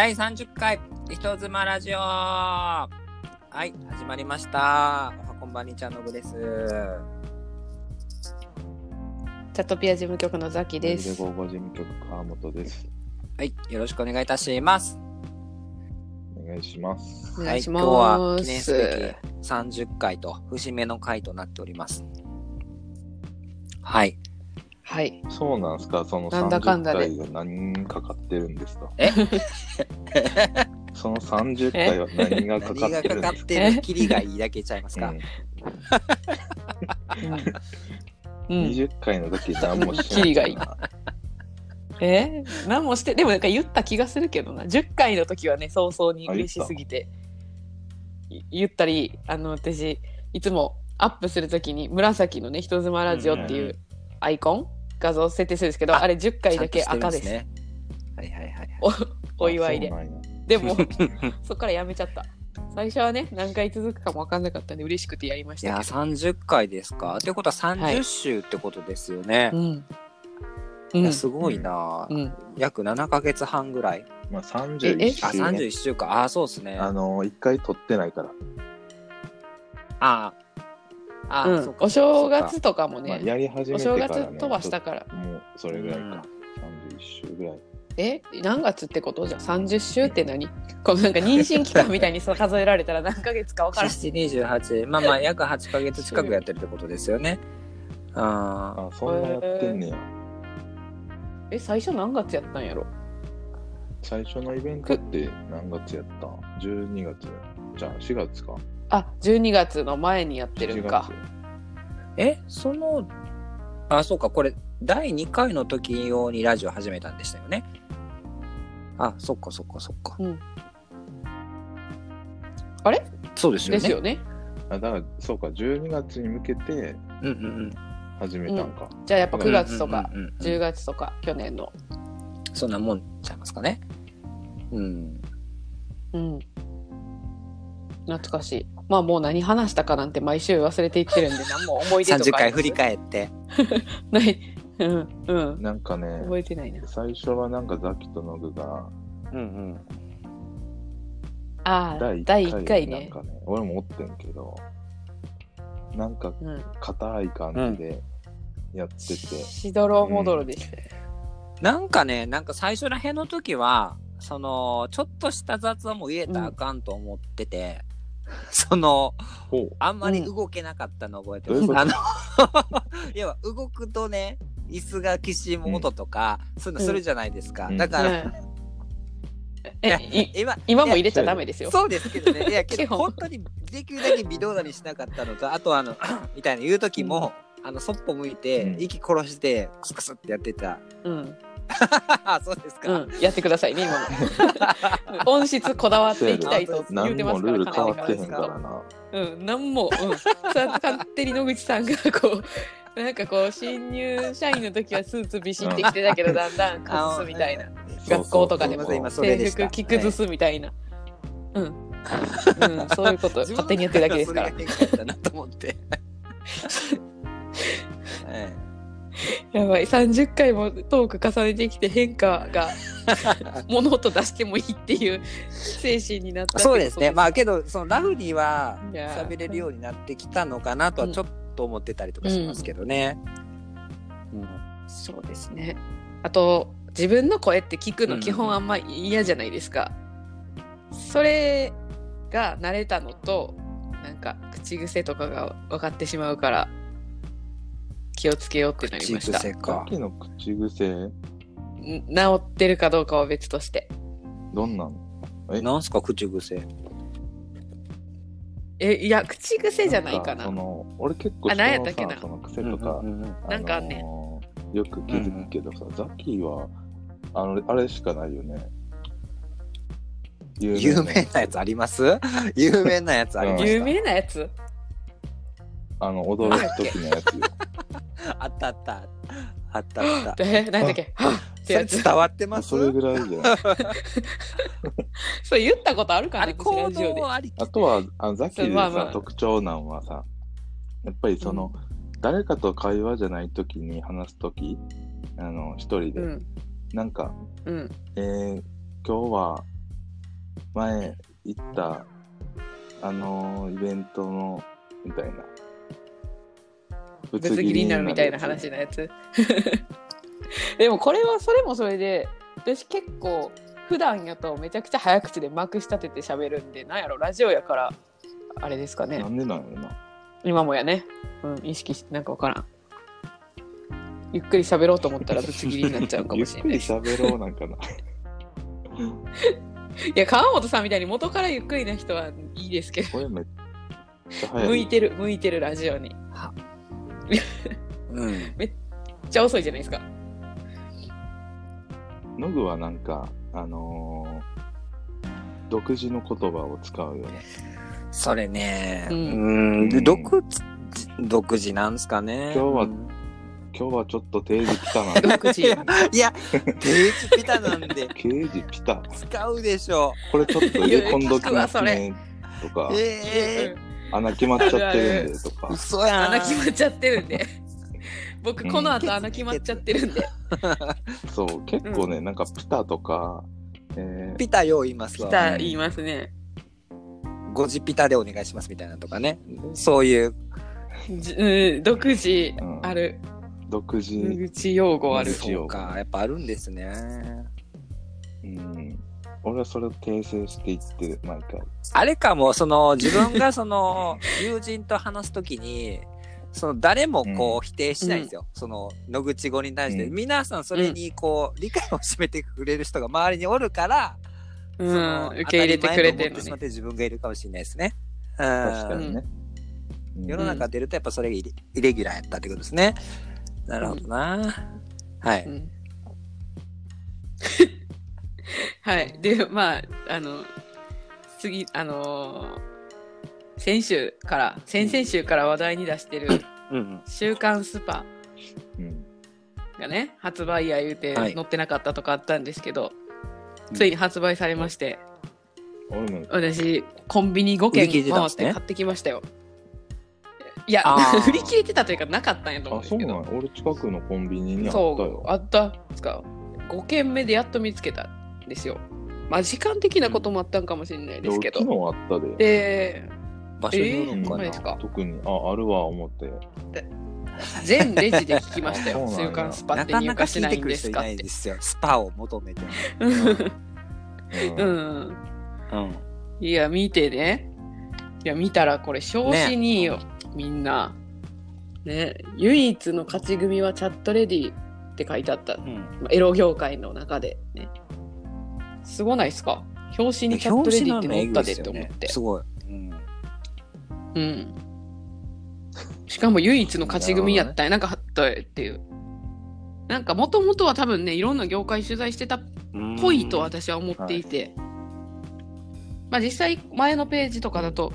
第30回人妻ラジオはい始まりましたおはこんばんにちゃんのぶですチャットピア事務局のザキでです。ゴーゴー事務局川本です。はいよろしくお願いいたしますお願いします。お願いしはい、今日はま記念すす。べき30回と節目の回となっておりますはいはい。そうなんですか？そのなんだかん30だで。回が何人かかってるんですか？え？その30回は何がかか何がってる？んですかかかってるキリがいいだけちゃいますか、うん。うん。20回の時何もしキリがいい。なえ？何もして、でもなんか言った気がするけどな。10回の時はね、早々に嬉しすぎて。い言ったり、あの、私、いつもアップするときに、紫のね、人妻ラジオっていうアイコン、画像を設定するんですけど、ああれ10回だけ赤です。ね。はいはいはいおお祝いで。でも、そっからやめちゃった。最初はね、何回続くかも分かんなかったんで、嬉しくてやりましいやたけど。30回ですか？ってことは30週ってことですよね、うん。うん。いや。すごいな、うん。約7ヶ月半ぐらい。まあえ31あ週、ね、31週間あそうですね。あの1回取ってないから、ああ、うん。そうかお正月とかもね、まあ、やり始おめてから、ね、正月飛ばしたから。もうそれぐらいか、31週ぐらい。え何月ってこと？じゃあ30週って何？このなんか妊娠期間みたいにそう数えられたら何ヶ月か分からん。728まあまあ約8ヶ月近くやってるってことですよね。ああそんなやってんねや、え、最初何月やったんやろ？最初のイベントって何月やった ?12 月。じゃあ4月かあ、12月の前にやってるんか。ーえそのあそうかこれ第2回の時用にラジオ始めたんでしたよね。あそっかそっかそっか。あれ？そうですよね。ですよね。あだからそうか12月に向けてうんうんうん始めたん。か、じゃあやっぱ9月とかうんうんうんうん。10月とか去年の。そんなもんちゃいますかね。うん。うん。懐かしい。まあもう何話したかなんて毎週忘れていってるんで、何も思い出とか30あります？回振り返って ない。うん。うん。なんかね覚えてないな。最初はなんかザキとノグがうんうんああ、第第1 1回なん。かね俺もおってんけどなんかうん。硬い感じでやってて、しどろもどろでしたよ。なんかね、なんか最初らへんの時は、その、ちょっとした雑音も入れたらあかんと思ってて、その、あんまり動けなかったの覚えてます。こと？あの、要は動くとね、椅子がきしむ音とか、そういうのするじゃないですか。うんだから、うんえ、い今、今も入れちゃダメですよ。そうですけどね、いや、けど本当にできるだけ微動だにしなかったのと、あとあの、みたいな言う時も、あの、そっぽ向いて、うん息殺して、クスクスってやってた。うん。あ、そうですか。うん。やってくださいね、今も。音質こだわっていきたいと言う何てますから、もルール変わってへんからなうん、なんも、うん。さ勝手に野口さんがこう、なんかこう、新入社員の時はスーツビシって着てたけど、だんだん崩すみたいな。学校とかでも制服着崩すみたいな。うん。うん、そういうこと、勝手にやってるだけですから自。分がなと思って。え やばい、30回もトーク重ねてきて変化が 物音出してもいいっていう精神になったそうですね。まあけど、そのラフには喋れるようになってきたのかなとはうんちょっと思ってたりとかしますけどね。そうですね。あと、自分の声って聞くうんの基本あんま嫌じゃないですか。それが慣れたのと、なんか口癖とかが分かってしまうから、気をつけようってなり口ました。癖さかっ。きの口癖？ん治ってるかどうかは別として。どんなんえ？なんすか、口癖？え、いや、口癖じゃないかな。その俺結構あ人の何やったっけな？さその癖とか、うんうんうんなんかあんねん。のーよく気づくけどさ、ザキはあのあれしかないよね。有有名なやつあります？有名なやつありました。有名なやつ？あの驚く時のやつよあった あった。あったあった。え、なんだっけ？はっって。伝わってます？それぐらいじゃない それ言ったことあるかなあれ、私行動ありき。とはあのザキでさ、まあまあ特徴なんはさやっぱりその、誰かと会話じゃない時に話す時あの一人で、うん。なんかうん。えー今日は前行った、あのーイベントの、みたいな。ぶぶつ切りになるみたいな話のやつ。でもこれはそれもそれで私結構普段やとめちゃくちゃ早口でまくし立てて喋るんでなんやろラジオやからあれですかねなんでなんやろな。今もやね、うん、意識してなんかわからんゆっくり喋ろうと思ったらぶつ切りになっちゃうかもしれないゆっくり喋ろうなんかな。いや川本さんみたいに元からゆっくりな人はいいですけど。向いてる向いてるラジオにうん。めっちゃ遅いじゃないですかノグはなんか、あのー独自の言葉を使うよね。それね、ううんん、で独自、独自なんすかね。今日はうん今日はちょっと定時ピタなんで。独自 いや、定時ピタなんで刑事ピタ。使うでしょこれちょっと入れ込んどきますね。とかう。、ええ穴決まっちゃってるんでとか。嘘やん。穴決まっちゃってるんで 僕この後穴決まっちゃってるんで、そう、結構ね、なんかピタとか、えーピタよう言います来わ。た言いますね5時ピタでお願いしますみたいなとかね。そういう。じうん、独自うんある、独自、口用語ある独。自そうか、やっぱあるんですね。うん。俺はそれを訂正していってる、毎回。あれかも、その、自分がその、友人と話すときに、その、誰もこうう、否定しないんですよ。その、野口語に対して。うん皆さんそれにこう、理解を示めてくれる人が周りにおるから、うそのん、受け入れてくれてるのねてしまって自分がいるかもしれないですね。うん確かにね。世の中出るとやっぱそれがイレイレギュラーやったってことですね。なるほどな。はい。う んはい。でまああの次あのー先週から先々週から話題に出してるうん。うん。「週刊スパうん。」がね発売や言うてはい。載ってなかったとかあったんですけど、うん。ついに発売されまして俺も、私コンビニ5売り切れ軒回って買ってきましたよ。いや 売り切れてたというかなかったんやと思うんあ、ですけど。そうなんや。俺近くのコンビニにあったそうよ。あったんですか？5軒目でやっと見つけた。んですよ。まあ時間的なこともあったんかもしれないですけど、昨日あったで。で場所によるんかな。えー特に、あ、あるわ、思って。全レジで聞きましたよ。週刊スパって入なかなか荷しないんですかって。ないですよ。スパを求めて。うん。うん。うん。いや見てね。いや見たらこれ表紙によ、みんな。ね唯一の勝ち組はチャットレディって書いてあった。うん。まあエロ業界の中でねすごないですか？表紙にチャットレディって載ったでって思って、すごい。うん。うんしかも唯一の勝ち組やったんやなんかはったっていう。なんかもともとは多分ねいろんな業界取材してたっぽいと私は思っていて、まあ実際前のページとかだと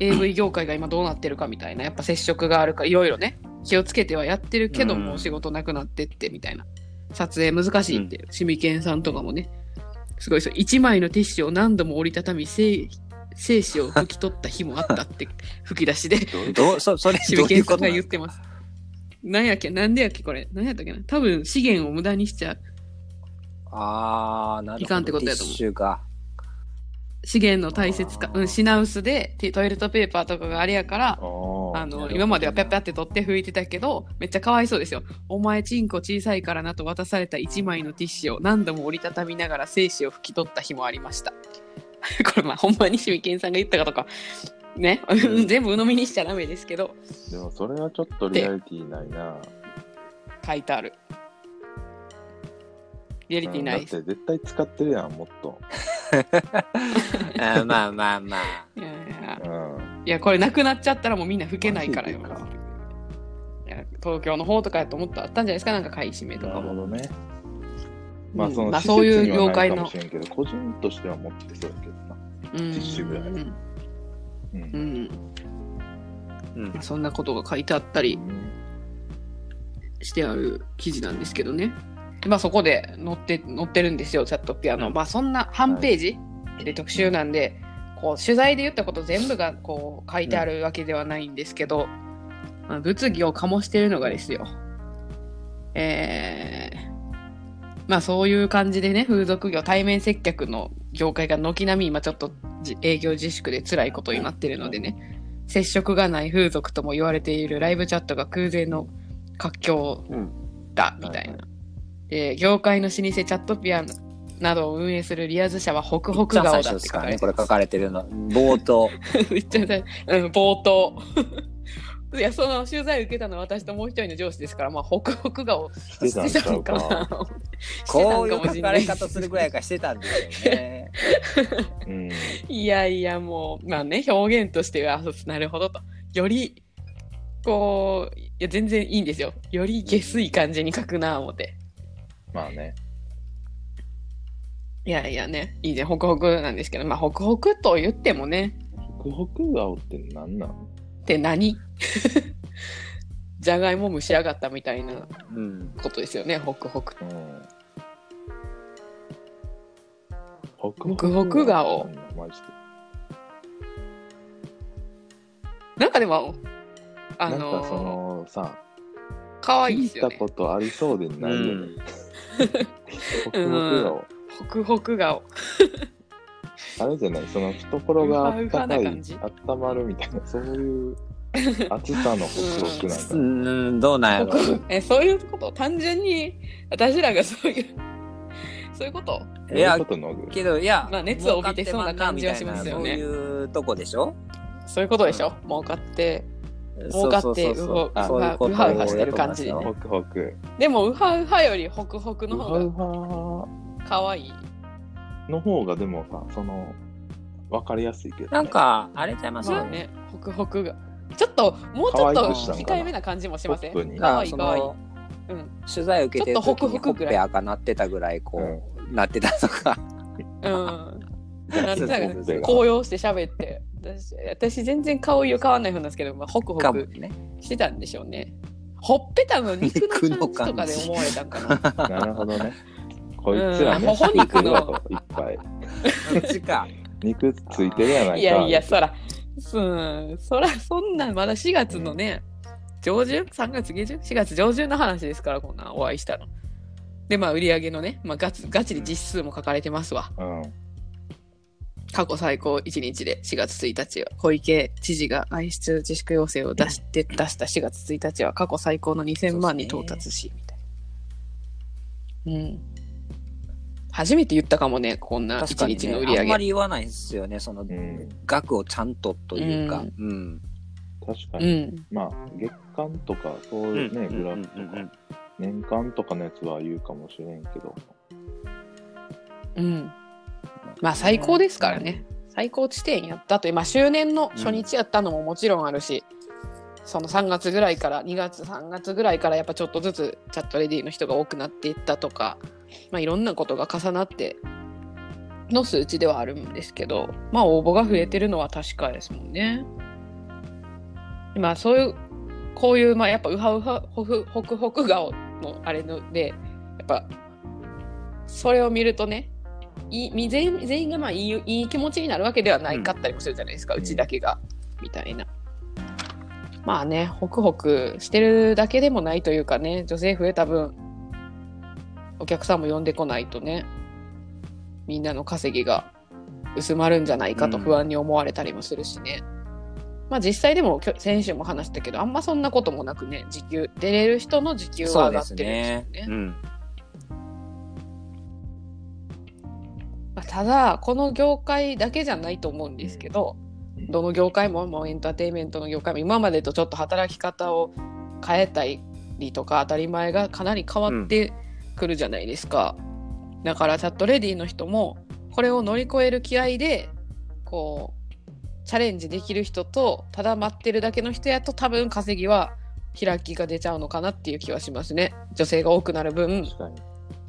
AV 業界が今どうなってるかみたいなやっぱ接触があるからいろいろね気をつけてはやってるけどうん。もう仕事なくなってってみたいな。撮影難しいって、シミケンさんとかもねすごいですよ1枚のティッシュを何度も折りたたみ精精子を拭き取った日もあったって 吹き出しで。どう、そ、それ、シどういうことなんですか言ってます。なんやっけ？なんでやっけこれ？何やったっけな？多分資源を無駄にしちゃう。あー、なるほど。いかんってことやと思う。ティッシュが。資源の大切か、うん、品薄でテトイレットペーパーとかがあれやからあの今まではペャペャって取って拭いてたけどめっちゃかわいそうですよ。お前チンコ小さいからなと渡された1枚のティッシュを何度も折りたたみながら精子を拭き取った日もありました。これまあほんまにシミケンさんが言ったかとか。ね？全部鵜呑みにしちゃダメですけど。でもそれはちょっとリアリティないな。書いてあるリアリティない。だって絶対使ってるやん、もっと。あーまあまあまあ。いやいや。うん。いやこれなくなっちゃったらもうみんな吹けないからよ。東京の方とかやと思ったらあったんじゃないですか？なんか買い占めとなかも。るほどね。まあうんその、施まあそういう業界の。個人としては持ってそうやけどな。ティッシュぐら。いうん。うん。うん。うん。まあ、そんなことが書いてあったりしてある記事なんですけどね。でまあそこで載って載ってるんですよ、チャットピアノ。うんまあそんな半ページで特集なんで、こう取材で言ったこと全部がこう書いてあるわけではないんですけど、まあ、物議を醸しているのがですよ。えーまあそういう感じでね、風俗業、対面接客の業界が軒並み今ちょっとじ営業自粛で辛いことになってるのでね、接触がない風俗とも言われているライブチャットが空前の活況うん。だみたいな。で、業界の老舗チャットピアなどを運営するリアズ社はホクホク顔だって書ですからね、かれてこれ書かれてるの。冒頭。めっちゃね、うん、冒頭。いや、その取材受けたのは私ともう一人の上司ですから、まあ、ホクホク顔してたんちゃうしてたんかなか。。こういう書かれ方するぐらいかしてたんですよね。うん。いやいや、もう、まあね、表現としては、なるほどと。より、こう、いや、全然いいんですよ。より下水感じに書くな、思って。まあね。いやいやね、いいね、ホクホクなんですけど、まあ、ホクホクと言ってもね、ホクホク顔って何なの？って何？じゃがいも蒸し上がったみたいなうん。ことですよね、ホクホク。うん。ホクホクホク顔。なんかでも、あなんかそののさ、可愛い聞いですよね。たことありそうでないよね。うんホクホク顔。ホクホク顔。あれじゃない？その懐があったかない感じ、温まるみたいな、そういう暑さのホクホクなんかうな。ん、どうなんやろ。え、そういうこと？単純に、私らがそういう、そういうこと？いうことの？ぐけど、いや、まあ熱を帯びてそうな感じはしますよねそういうとこでしょ？そういうことでしょ？儲かって。儲かってそうそうそうはうはしてる感じでねホクホク。でも、ウハウハよりホクホクの方ウがハ可愛い。の方がでもさ、その、わかりやすいけど、ね。なんか、あれちゃいます？まあね、ホクホクが。ちょっと、もうちょっと控えめな感じもしませんポップに可あそ愛い可愛い。のうん。取材受けてるちょっとホク時にほっホクぐらいぺ赤なってたぐらい、こう、なってたとか。うん。なんそうかそうそう高揚して喋って私私全然顔色変わんないふうなんですけど、まあ、ホクホクかもね。してたんでしょうねほっぺたの肉の感じとかで思われたんかななるほどね。こいつらうん飯食ってるわと、いっぱい。そっちか。肉ついてるやないか。いやいやそらうんそらそんなんまだ4月のね上旬？3月下旬？4月上旬の話ですからこんなお会いしたのでまあ売り上げのね、まあ、ガチガチで実数も書かれてますわうん。過去最高1日で4月1日は小池知事が外出自粛要請を出して出した4月1日は過去最高の2000万に到達し、みたいな。うん。初めて言ったかもね、こんな1確かに、ね、日の売り上あんまげ。り言わないですよね、その、うん。額をちゃんとというか。ううん。う確かに。ん。まあ、月間とか、そういうね、グラフとか、年間とかのやつは言うかもしれんけど。うん。まあ最高ですからね。最高地点やったという、まあ周年の初日やったのももちろんあるし、その3月ぐらいから、2月、3月ぐらいからやっぱちょっとずつチャットレディの人が多くなっていったとか、まあいろんなことが重なっての数値ではあるんですけど、まあ応募が増えてるのは確かですもんね。まあそういう、こういう、まあやっぱウハウハ、ホフホクホク顔のあれので、やっぱ、それを見るとね、いい全員全員がまあいいいい気持ちになるわけではないかったりもするじゃないですか、うちだけが、みたいな。まあね、ホクホクしてるだけでもないというかね、女性増えた分、お客さんも呼んでこないとね、みんなの稼ぎが薄まるんじゃないかと不安に思われたりもするしね。まあ実際でも先週も話したけど、あんまそんなこともなくね、時給、出れる人の時給は上がってるんですよね。。ねうん。ただこの業界だけじゃないと思うんですけど、どの業界ももうエンターテインメントの業界も今までとちょっと働き方を変えたりとか当たり前がかなり変わってくるじゃないですか、だからチャットレディの人もこれを乗り越える気合でこうチャレンジできる人とただ待ってるだけの人やと多分稼ぎは開きが出ちゃうのかなっていう気はしますね。女性が多くなる分。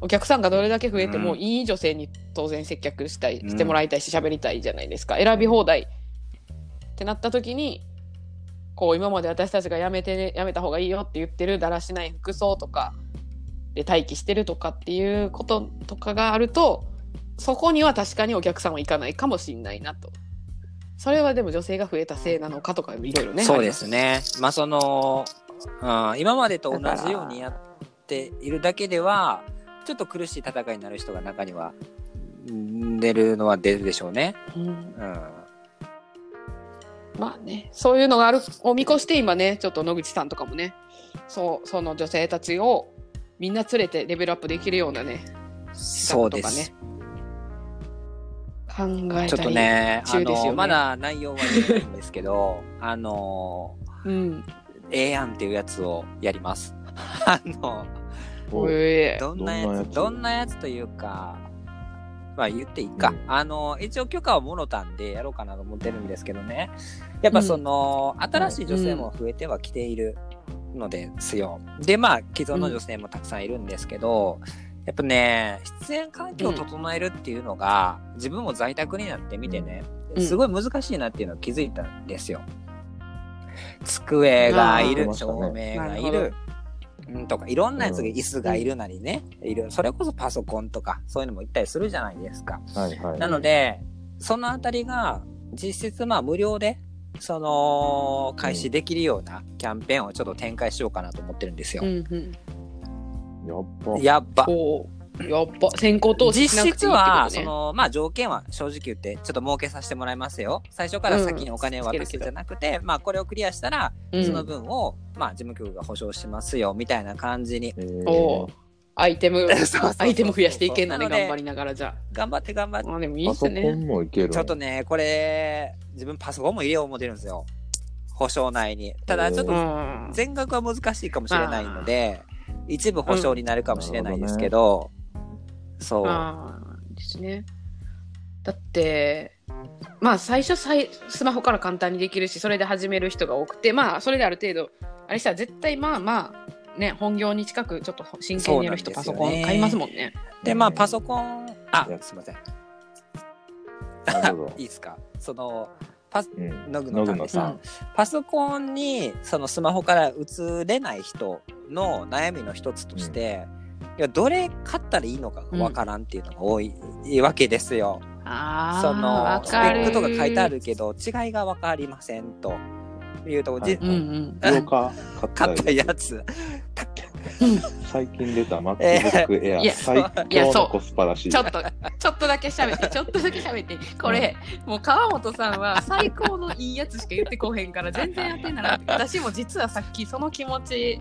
お客さんがどれだけ増えても、うんいい女性に当然接客したい、うんしてもらいたいし喋りたいじゃないですか選び放題ってなった時にこう今まで私たちがやめて、ね、やめた方がいいよって言ってるだらしない服装とかで待機してるとかっていうこととかがあるとそこには確かにお客さんは行かないかもしれないなと。それはでも女性が増えたせいなのかとかいろいろね。そうですね。まあその、うん、今までと同じようにやっているだけではちょっと苦しい戦いになる人が中には出るのは出るでしょうね。うんうん。まあね、そういうのがあるを見越して今ね、ちょっと野口さんとかもね、そう、その女性たちをみんな連れてレベルアップできるようなね、そうです。企考えたり。ちょっとね、あ中ですよねの、まだ内容は言えないんですけど、あの、うん。ええやんっていうやつをやります。あの、どんなやつ、どんなやつ？どんなやつというか、まあ言っていいか。うん。あの、一応許可をもろたんでやろうかなと思ってるんですけどね。やっぱその、新しい女性も増えてはきているのですよ。で、まあ既存の女性もたくさんいるんですけど、やっぱね、出演環境を整えるっていうのが、自分も在宅になってみてね、うん。すごい難しいなっていうのを気づいたんですよ。机がいる、照明がないるとか、いろんなやつが、うん椅子がいるなりね、いる。それこそパソコンとか、そういうのも行ったりするじゃないですか。はいはい。なので、そのあたりが、実質まあ無料で、その、開始できるようなキャンペーンをちょっと展開しようかなと思ってるんですよう。んうん。やっば。やっば。やっぱ先行投資しな実質は、その、まあ条件は正直言って、ちょっと儲けさせてもらいますよ。最初から先にお金を渡すじゃなくて、まあこれをクリアしたら、うんその分を、まあ事務局が保証しますよ、みたいな感じに。えーおうアイテム アイテム増やしていけんなね頑張りながらじゃ頑張って頑張ってあ。あでもいいパソコっすねンもいける。ちょっとね、これ、自分パソコンも入れよう思ってるんですよ。保証内に。ただ、ちょっうとん全額は難しいかもしれないので、一部保証になるかもしれないですけど、そう。ですね。だってまあ最初さいスマホから簡単にできるしそれで始める人が多くてまあそれである程度あれしたら絶対まあまあね本業に近くちょっと真剣にやる人、パソコン買いますもんね。で、まあ、パソコン、あすいません。なるほどいいですか？その、パうん。ノグノさん。パソコンにそのスマホから移れない人の悩みの一つとして、いやどれ買ったらいいのかわからんっていうのが多い,、わけですよ。ああそのスペわかる。ックとか書いてあるけど違いが分かりませんというところ。で、はい。うんうん買ったやつ。最近出たえ MacBook い Air や最いやそう強のコスパらしい。ちょっと、ちょっとだけ喋って、ちょっとだけ喋って。これ、もう川本さんは最高のいいやつしか言ってこうへんから、全然当てんならって。私も実はさっきその気持ち、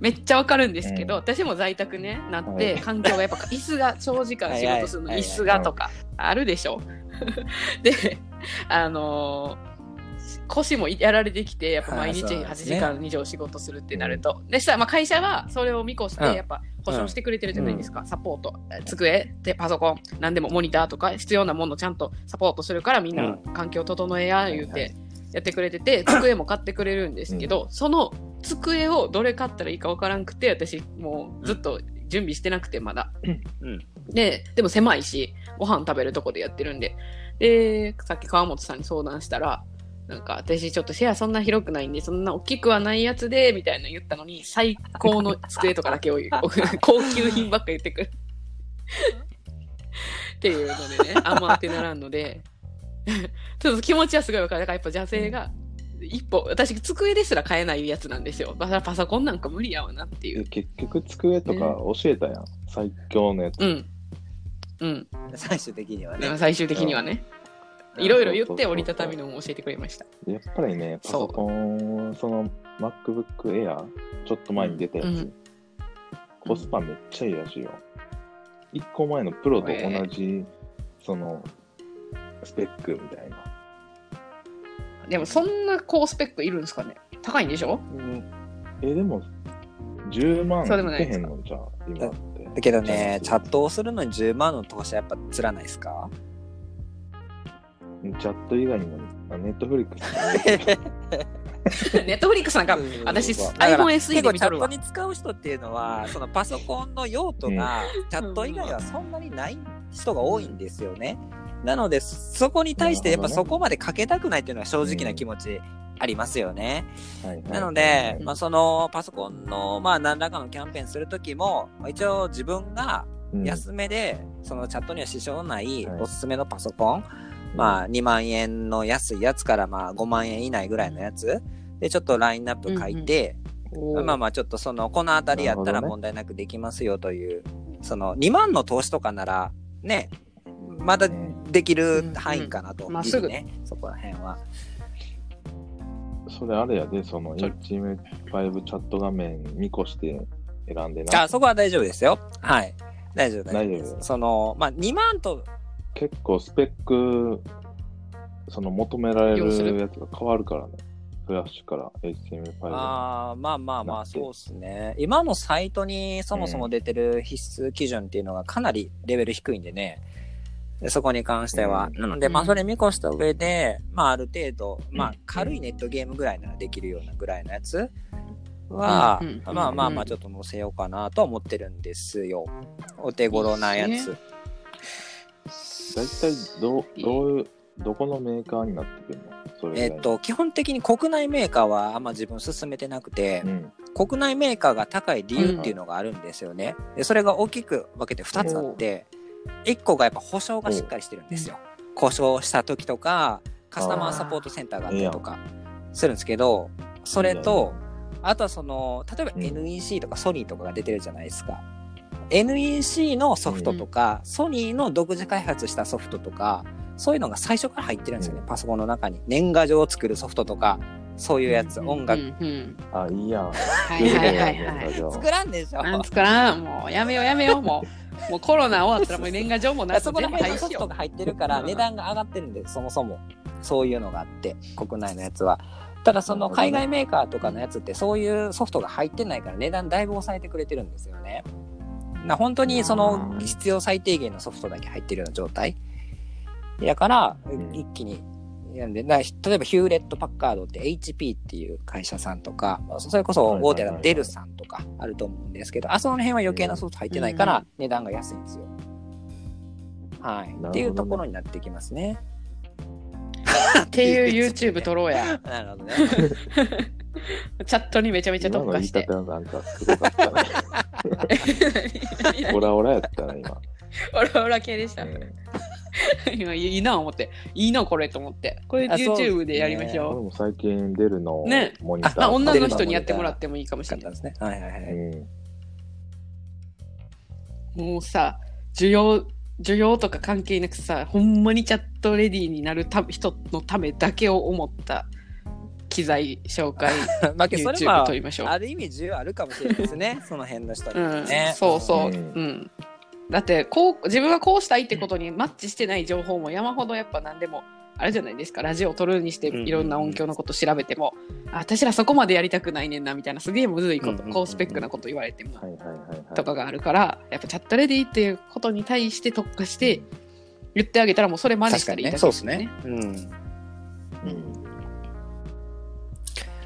めっちゃわかるんですけど、うん私も在宅ね、なって、はい。環境がやっぱ椅子が長時間仕事するの、椅子がとか、あるでしょ。で、あのー腰もやられてきて、やっぱ毎日8はいそうですね。時間以上仕事するってなると。でしたら、まあ会社はそれを見越して、うん。やっぱ保証してくれてるじゃないですか。サポート。机でパソコン、何でもモニターとか必要なものをちゃんとサポートするからみんな環境整えや言うてやってくれてて、机も買ってくれるんですけど、その机をどれ買ったらいいかわからんくて、私もうずっと準備してなくてまだ。うんで、でも狭いし、ご飯食べるとこでやってるんで。で、さっき川本さんに相談したら、なんか私ちょっとシェアそんな広くないんで、そんな大きくはないやつで、みたいなの言ったのに、最高の机とかだけを 高級品ばっか言ってくる。っていうのでね、あんま当てならんので、ちょっと気持ちはすごいわかる。だからやっぱ女性が、一歩、私机ですら買えないやつなんですよ。だからパソコンなんか無理やわなっていう。結局机とか教えたやん。最強のやつ。うん。うん。最終的にはね最終的にはね。うんいろいろ言って折りたたみのも教えてくれました。やっぱりね、パソコン、その MacBook Air、ちょっと前に出たやつ、うんコスパめっちゃいいらしいよ。一個前のプロと同じ、その、スペックみたいな。でもそんな高スペックいるんですかね？高いんでしょ？え、でも、10万そうでもないいけへんのじゃあ、今って。だけどねチャットをするのに10万の投資はやっぱつらないですか？チャット以外にも、ネットフリックス。ネットフリックスなんか、私、iPhone SE 結構チャット。に使う人っていうのはそのパソコンの用途がチャット以外はそんなにない人が多いんですよね。なのでそこに対してやっぱそこまでかけたくないっていうのは正直な気持ちありますよね。なので、うんまあ、そのパソコンのまあ何らかのキャンペーンするときもまあ一応自分がうん。安めで、そのチャットには支障ないはい。おすすめのパソコン、まあ2万円の安いやつからまあ5万円以内ぐらいのやつでちょっとラインナップ書いて、まあまあちょっとそのこの辺りやったら問題なくできますよという、その2万の投資とかならねまだできる範囲かなと、うんまっすぐ。ね。そこら辺は。それあれやで、そのそれ。HTML5 チャット画面見越して選んでな。あそこは大丈夫ですよ。はい。大丈夫大丈夫で大丈夫。すそのまあ2万と。結構スペック、その求められるるやつが変わるからね。フラッシュから HTML5 ああまあまあまあそうっすね。今のサイトにそもそも出てる必須基準っていうのがかなりレベル低いんでね。でそこに関しては、うん。なのでまあうん。それ見越した上で、まあある程度まあうん。軽いネットゲームぐらいならできるようなぐらいのやつは、まあまあまうん。あちょっと載せようかなとは思ってるんですよ。お手頃なやつ。大体どう、どういう、どこのメーカーになってくるの？えっと基本的に国内メーカーはあんま自分進めてなくて、うん。国内メーカーが高い理由っていうのがあるんですよね。でそれが大きく分けて2つあって、1個がやっぱ保証がしっかりしてるんですよ。故障した時とか、カスタマーサポートセンターがあったりとかするんですけど、それと、あとはその、例えばうん NEC とかソニーとかが出てるじゃないですか。NEC のソフトとか、ソニーの独自開発したソフトとか、そういうのが最初から入ってるんですよね、うんパソコンの中に。年賀状を作るソフトとか、そういうやつ、うん音楽、うんうんあ、いいやん。はいはいはいはい。作らんでしょ。なんつからん、もうやめようやめよう、もう。もうコロナ終わったらもう年賀状もなくそこら辺のソフト。が入ってるからうん値段が上がってるんで、そもそも。そういうのがあって、国内のやつは。ただその海外メーカーとかのやつってそういうソフトが入ってないから値段だいぶ抑えてくれてるんですよね。な本当にその必要最低限のソフトだけ入ってるような状態。だからん一気に。なんでな例えばヒューレット・パッカードって HP っていう会社さんとか、それこそ大手だとデルさんとかあると思うんですけど、あその辺は余計なソフト入ってないから値段が安いんですよ。はい。ねっていうところになってきますね。っていう YouTube 撮ろうや。なるほどね。チャットにめちゃめちゃ今の特化して。言い方なんかすごかったね。オラオラやったな、今。オラオラ系でした。うん 今いいな思って。いいなこれと思って。これ YouTube でやりまし俺ょも最近出るのねモニター。う。まあ女の人にやってもらってもいいかもしれない。ですね。はいはいはい。うん。もうさ、需要、需要とか関係なくさ、ほんまにチャットレディーになるた人のためだけを思った機材紹介、まあ、YouTube は撮りましょう。ある意味需要あるかもしれないですね。その辺の人にうん、はね。そうそう、ううんんだってこう自分がこうしたいってことにマッチしてない情報も山ほどやっぱ何でもあるじゃないですかラジオを撮るにしてうんうんうんいろんな音響のこと調べても、あ私らそこまでやりたくないねんなみたいなすげえむずいこと、うんうんうんうん高スペックなこと言われても。とかがあるからやっぱチャットレディっていうことに対して特化して言ってあげたらもうそれ真似したらいいだけそうですね。うん。うん。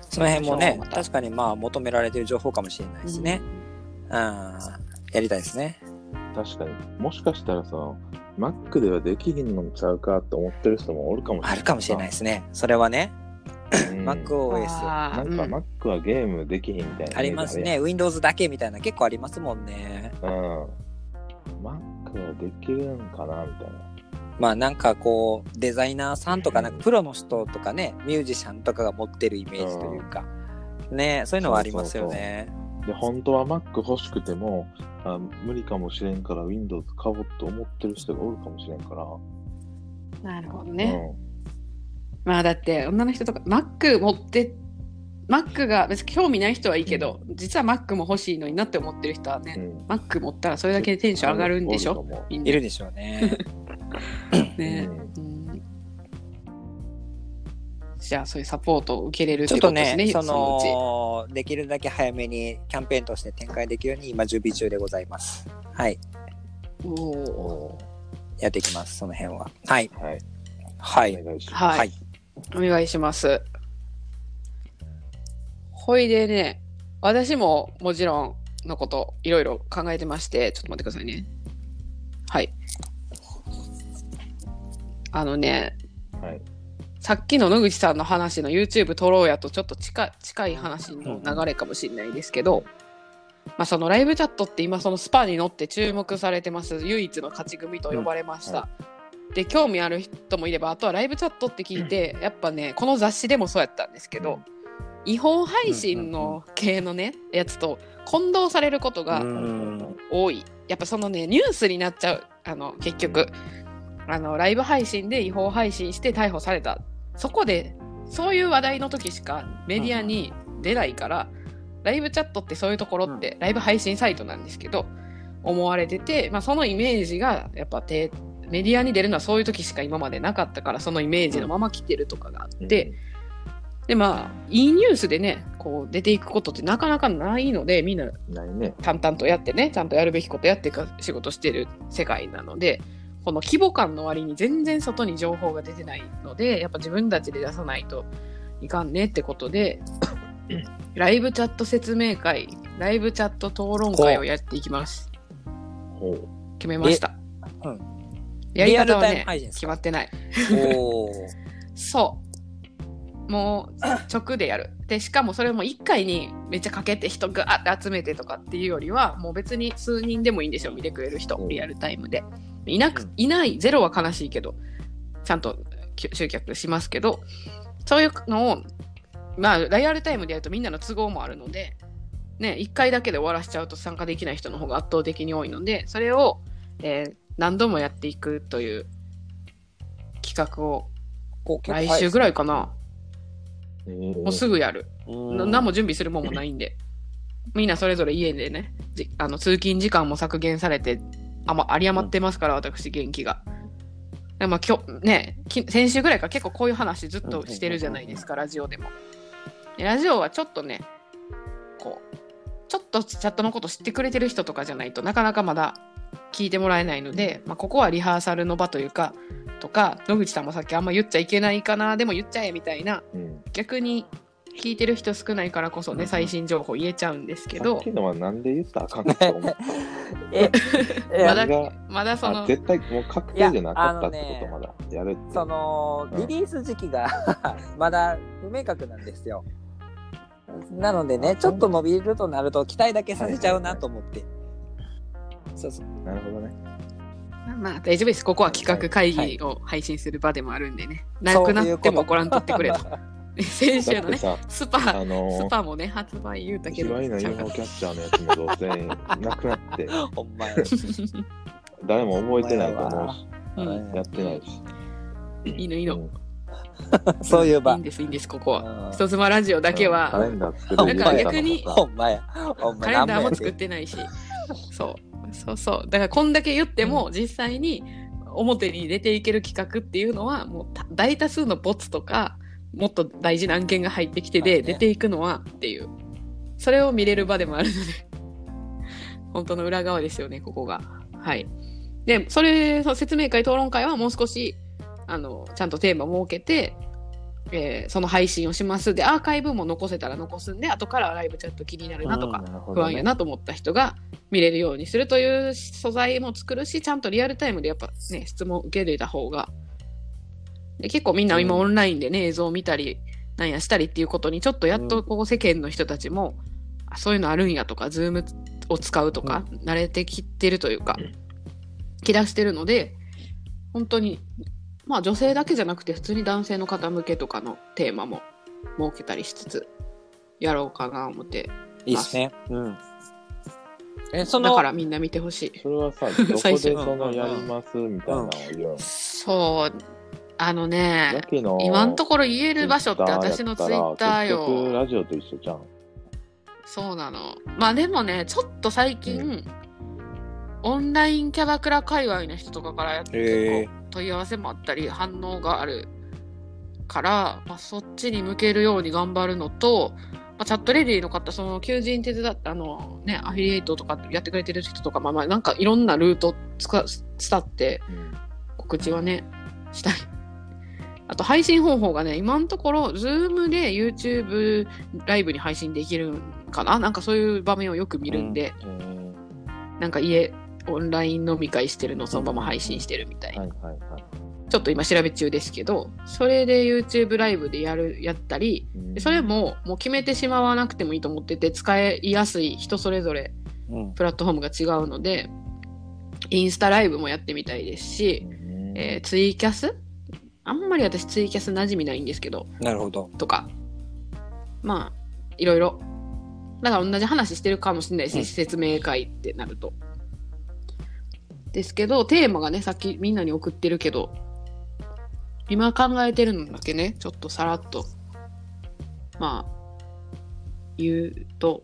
その辺もね確かにまあ求められてる情報かもしれないですね。うん。やりたいですね。確かに。もしかしたらさ、Mac ではできひんのちゃうかって思ってる人もおるかもしれない。あるかもしれないですね。それはね、うん MacOS。なんか Mac はゲームできひんみたいな。あります。ね。Windows だけみたいな結構ありますもんね。うん。Mac はできるんかなみたいな。まあなんかこう、デザイナーさんとか、なんかプロの人とかね、ミュージシャンとかが持ってるイメージというか、ね、そういうのはありますよね。で、本当は Mac 欲しくても、あ無理かもしれんから Windows 買おうと思ってる人がおるかもしれんから。なるほどね、まあだって女の人とか Mac 持って Mac が別に興味ない人はいいけど、実は Mac も欲しいのになって思ってる人はね、うん。うん。Mac 持ったらそれだけでテンション上がるんでしょ？いるでしょうね。ね、うん。うんじゃあそういうサポートを受けれるっちょっとてことですねね、そのうちの、できるだけ早めにキャンペーンとして展開できるように今準備中でございます。はい。おやっていきます、その辺は。はい。ーはい。はい。お願いします。はい、はい。お願いしますほいでね私ももちろんのこといろいろ考えてましてちょっと待ってくださいねはいあのねはい。さっきの野口さんの話の YouTube 撮ろうやとちょっと近い近い話の流れかもしれないですけど、まあ、そのライブチャットって今そのスパに乗って注目されてます。唯一の勝ち組と呼ばれました、うん。はで興味ある人もいればあとはライブチャットって聞いて、やっぱねこの雑誌でもそうやったんですけど、違法配信の系のねやつと混同されることがうん。多い。やっぱそのねニュースになっちゃう。あの結局。あのライブ配信で違法配信して逮捕されたそこでそういう話題の時しかメディアに出ないから、ライブチャットってそういうところって、ライブ配信サイトなんですけど思われてて、まあ、そのイメージがやっぱてメディアに出るのはそういう時しか今までなかったからそのイメージのまま来てるとかがあって、でまあいいニュースでねこう出ていくことってなかなかないのでみんな。淡々とやってねちゃんとやるべきことやってか仕事してる世界なのでこの規模感の割に全然外に情報が出てないのでやっぱ自分たちで出さないといかんねってことで ライブチャット説明会ライブチャット討論会をやっていきます。決めました、うん。やり方はね決まってない。そうもう直でやる。でしかもそれも1回にめっちゃかけて人がーって集めてとかっていうよりはもう別に数人でもいいんですよ。見てくれる人。うん。リアルタイムで。いなくうん。いないゼロは悲しいけどちゃんとき集客しますけどそういうのをまあリアルタイムでやるとみんなの都合もあるのでね1回だけで終わらせちゃうと参加できない人の方が圧倒的に多いのでそれを、えー何度もやっていくという企画を来週ぐらいかな、えーもうすぐやる。何も準備するもんもないんで。みんなそれぞれ家でね、じあの通勤時間も削減されて、あま、有り余ってますから、私、元気が。でまあ、今日、ね、き先週ぐらいから結構こういう話ずっとしてるじゃないですか、ラジオでも。でラジオはちょっとね、こう、ちょっとチャットのこと知ってくれてる人とかじゃないとなかなかまだ聞いてもらえないので、まあ、ここはリハーサルの場というか、とか、野口さんもさっきあんま言っちゃいけないかな、でも言っちゃえみたいな、うん。逆に聞いてる人少ないからこそね、うん最新情報言えちゃうんですけさっどきのはなんで言ったらあかんのと思っ え いやまだまだそた。のあ、絶対もう確定じゃなかったってこと、まだ。やるって。そのうんリリース時期が まだ不明確なんですよ。なのでね、ちょっと伸びるとなると期待だけさせちゃうなと思って。そうそう。なるほどね。まあ大丈夫です。ここは企画会議を配信する場でもあるんでね、なそうくなってもご覧とってくれと。先週のねスパあのー、スパもね発売言うたけど。嫌いなちゃうか UFO キャッチャーのやつもどうせなくなって、ほんまや。誰も覚えてないと思うし、うんや。ってないし。いいのいいの、うん。そういう場いいん。ですいいんですここは。うん人妻ラジオだけカはレンダー作るなんか逆に。ほんまや。ほんまカレンダーも作ってないし。そうそうそう。だからこんだけ言っても実際に表に出ていける企画っていうのはもうた大多数のボツとかもっと大事な案件が入ってきてで出ていくのはっていう。それを見れる場でもあるので。本当の裏側ですよねここが。はい。でそれその説明会討論会はもう少しあのちゃんとテーマ設けてえーその配信をします。でアーカイブも残せたら残すんで後からライブチャット気になるなとか、不安やなと思った人が見れるようにするという素材も作るしちゃんとリアルタイムでやっぱね質問受け入れた方が。で結構みんな今うんオンラインでね映像を見たりなんやしたりっていうことにちょっとやっとこう世間の人たちも、あそういうのあるんやとかズームを使うとか、慣れてきてるというか、うん。気出してるので本当にまあ女性だけじゃなくて普通に男性の方向けとかのテーマも設けたりしつつやろうかな思っていいっすね。うん。え、その、だからみんな見てほしい。それはさ、どこでそのやりますみたいなのを言うの？そう、あのだね、けの今のところ言える場所って私のツイッター結局よ。ラジオと一緒じゃん。そうなの。まあでもね、ちょっと最近、うオンラインキャバクラ界隈の人とかからやってへー結構問い合わせもあったり、反応があるから、まあ、そっちに向けるように頑張るのと、まあ、チャットレディの方、その求人手伝って、あのね、アフィリエイトとかやってくれてる人とか、まあまあ、なんかいろんなルート伝って、うん告知はね、したい。あと配信方法がね、今のところ、ズームで YouTube ライブに配信できるんかな？なんかそういう場面をよく見るんで、えーなんか家、オンライン飲み会してるのをそのまま配信してるみたいな。はいはいはい。ちょっと今調べ中ですけど、それで YouTube ライブでやる、やったり、でそれももう決めてしまわなくてもいいと思ってて、使いやすい人それぞれうん。プラットフォームが違うので、インスタライブもやってみたいですし、うんえーツイキャス？あんまり私ツイキャス馴染みないんですけど、なるほど。とか。まあ、いろいろ。だから同じ話してるかもしれないし、うん説明会ってなると。ですけど、テーマがね、さっきみんなに送ってるけど、今考えてるのだけね、ちょっとさらっと、まあ、言うと、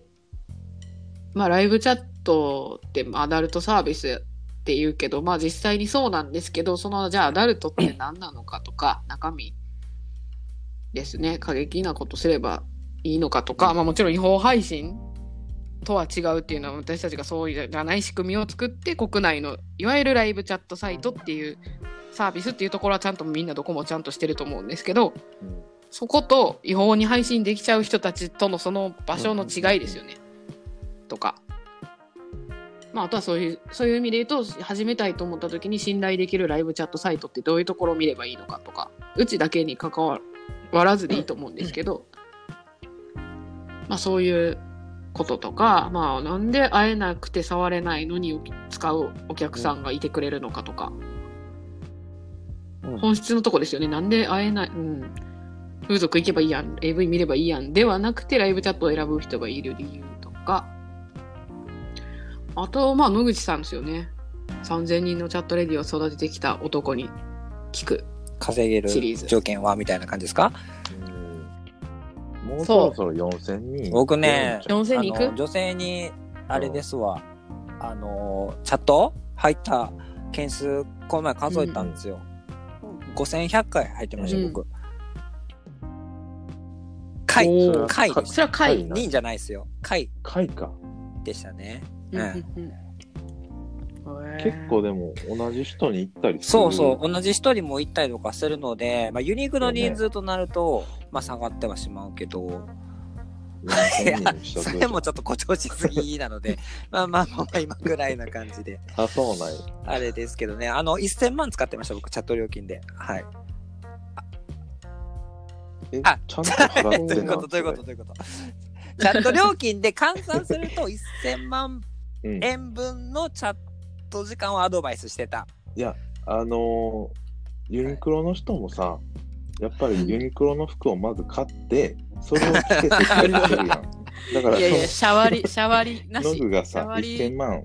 まあ、ライブチャットってアダルトサービスって言うけど、まあ実際にそうなんですけど、その、じゃあアダルトって何なのかとか、中身ですね、過激なことすればいいのかとか、まあもちろん違法配信とは違うっていうのは私たちがそうじゃない仕組みを作って国内のいわゆるライブチャットサイトっていうサービスっていうところはちゃんとみんなどこもちゃんとしてると思うんですけどうんそこと違法に配信できちゃう人たちとのその場所の違いですよね。とか。まあ、あとはそういうそういう意味で言うと始めたいと思った時に信頼できるライブチャットサイトってどういうところを見ればいいのかとかうちだけに関わらずでいいと思うんですけど、まあ、そういうこととか、まあ、なんで会えなくて触れないのに使うお客さんがいてくれるのかとか、うん本質のとこですよね。なんで会えない、うん。風俗行けばいいやん、AV 見ればいいやんではなくて、ライブチャットを選ぶ人がいる理由とか、あと、まあ、野口さんですよね。3000人のチャットレディを育ててきた男に聞く。稼げるシリーズ条件は？みたいな感じですか？うんもうそろそろ4000人。僕ね4000人いく？女性にあれですわ。あのチャット入った件数この前数えたんですよ、5100回入ってました、うん。僕。回回でしそれは回。た人じゃないですよ。回。回か。でしたね。うんうんうん。うん。結構でも同じ人に行ったりする？そうそう。同じ人にも行ったりとかするので、まあ、ユニークの人数となると、まあ、下がってはしまうけどいや4000人にしたそれもちょっと誇張しすぎなので まあまあまあまあ今ぐらいな感じであ、そうなんや。あれですけどね、あの、1000万使ってました、僕、チャット料金で。はい。え、あちゃんと払 どうってないうこと、どういうこと、どういうこと。チャット料金で換算すると、1000万うん。円分のチャット時間をアドバイスしてた。いや、あのーユニクロの人もさ、やっぱりユニクロの服をまず買って、それを着て接客してるやん。だから、いやいや、そシャワリ、シャワリなのノし。グがさ、シャワリ1000万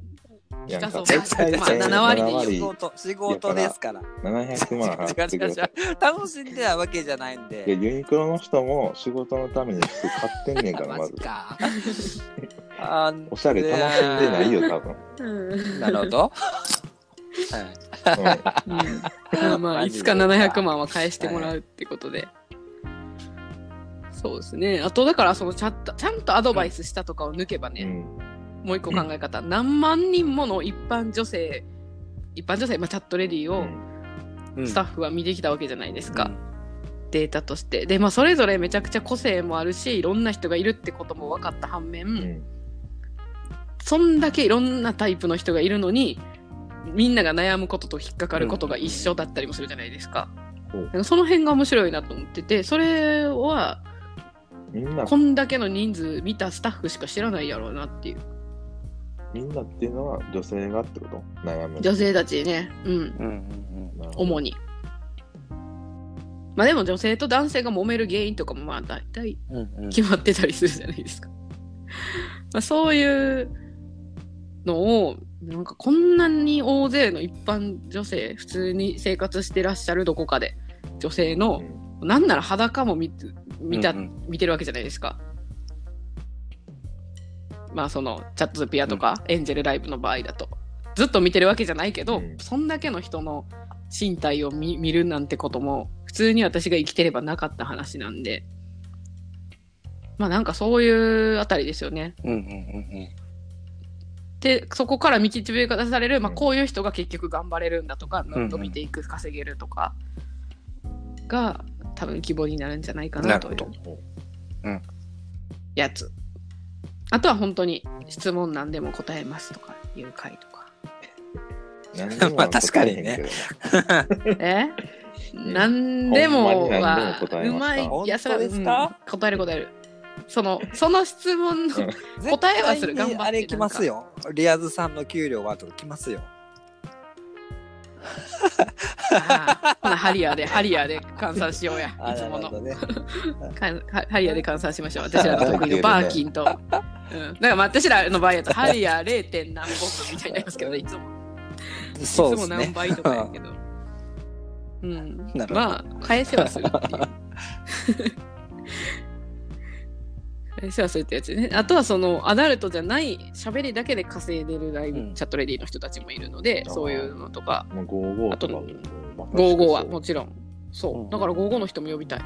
やんか。そう大体まあ7割で仕事、仕事ですから。700万払って違う違う違ください。う。楽しんでたわけじゃないんいや、で。ユニクロの人も仕事のために服買ってんねんから、まずおしゃれ楽しんでないよ、多分。うんなるほど。はい。うんうんまあまあ、いつか700万は返してもらうってことで。そうですね。あと、だから、そのチャット、ちゃんとアドバイスしたとかを抜けばね、うん。もう一個考え方、何万人もの一般女性、一般女性、まあ、チャットレディをうんスタッフは見てきたわけじゃないですか、データとして。で、まあ、それぞれめちゃくちゃ個性もあるし、いろんな人がいるってことも分かった反面、うん。そんだけいろんなタイプの人がいるのに、みんなが悩むことと引っかかることが一緒だったりもするじゃないですか。うんだからその辺が面白いなと思ってて、それは、みんな、こんだけの人数見たスタッフしか知らないやろうなっていう。みんなっていうのは女性がってこと？悩む。女性たちね、うん、うんうんなるほど主に。まあでも女性と男性が揉める原因とかもまあ大体うんうんうん決まってたりするじゃないですか。まあそういうのを、なんかこんなに大勢の一般女性、普通に生活してらっしゃるどこかで、女性の、なんなら裸も見て見た、うんうん見てるわけじゃないですか。まあそのチャットズピアとか、エンジェルライブの場合だと。ずっと見てるわけじゃないけど、うんそんだけの人の身体を見見るなんてことも、普通に私が生きてればなかった話なんで、まあなんかそういうあたりですよね。うんうんうんで、そこから導き出される、まあうん。こういう人が結局頑張れるんだとか、ん伸びていく、稼げるとか、が多分希望になるんじゃないかなというやつ。あとは本当に質問何でも答えますとかいう回とか。まあ確かにね。答え何でもはうまい。いや、それうん。答える答える。その、その質問の、答えはする頑張ってあれ来ますよ。リアズさんの給料はとか来ますよ。ああハリアーで、ハリアーで換算しようや。いつもの。ね。かハハリアーで換算しましょう。私らの得意のバーキンと。うん。だからまあ私らの場合やと、ハリアー 0. 点何本分みたいになりますけどね、いつも。ねいつも何。倍とかやけど。うん。まあ、返せはするっていう。返せはするってやつね。あとはそのアダルトじゃない喋りだけで稼いでるライブ、うんチャットレディの人たちもいるので、そういうのとか、まあ、55あととかもまさしく55はもちろん。そう。うんだから55の人も呼びたい。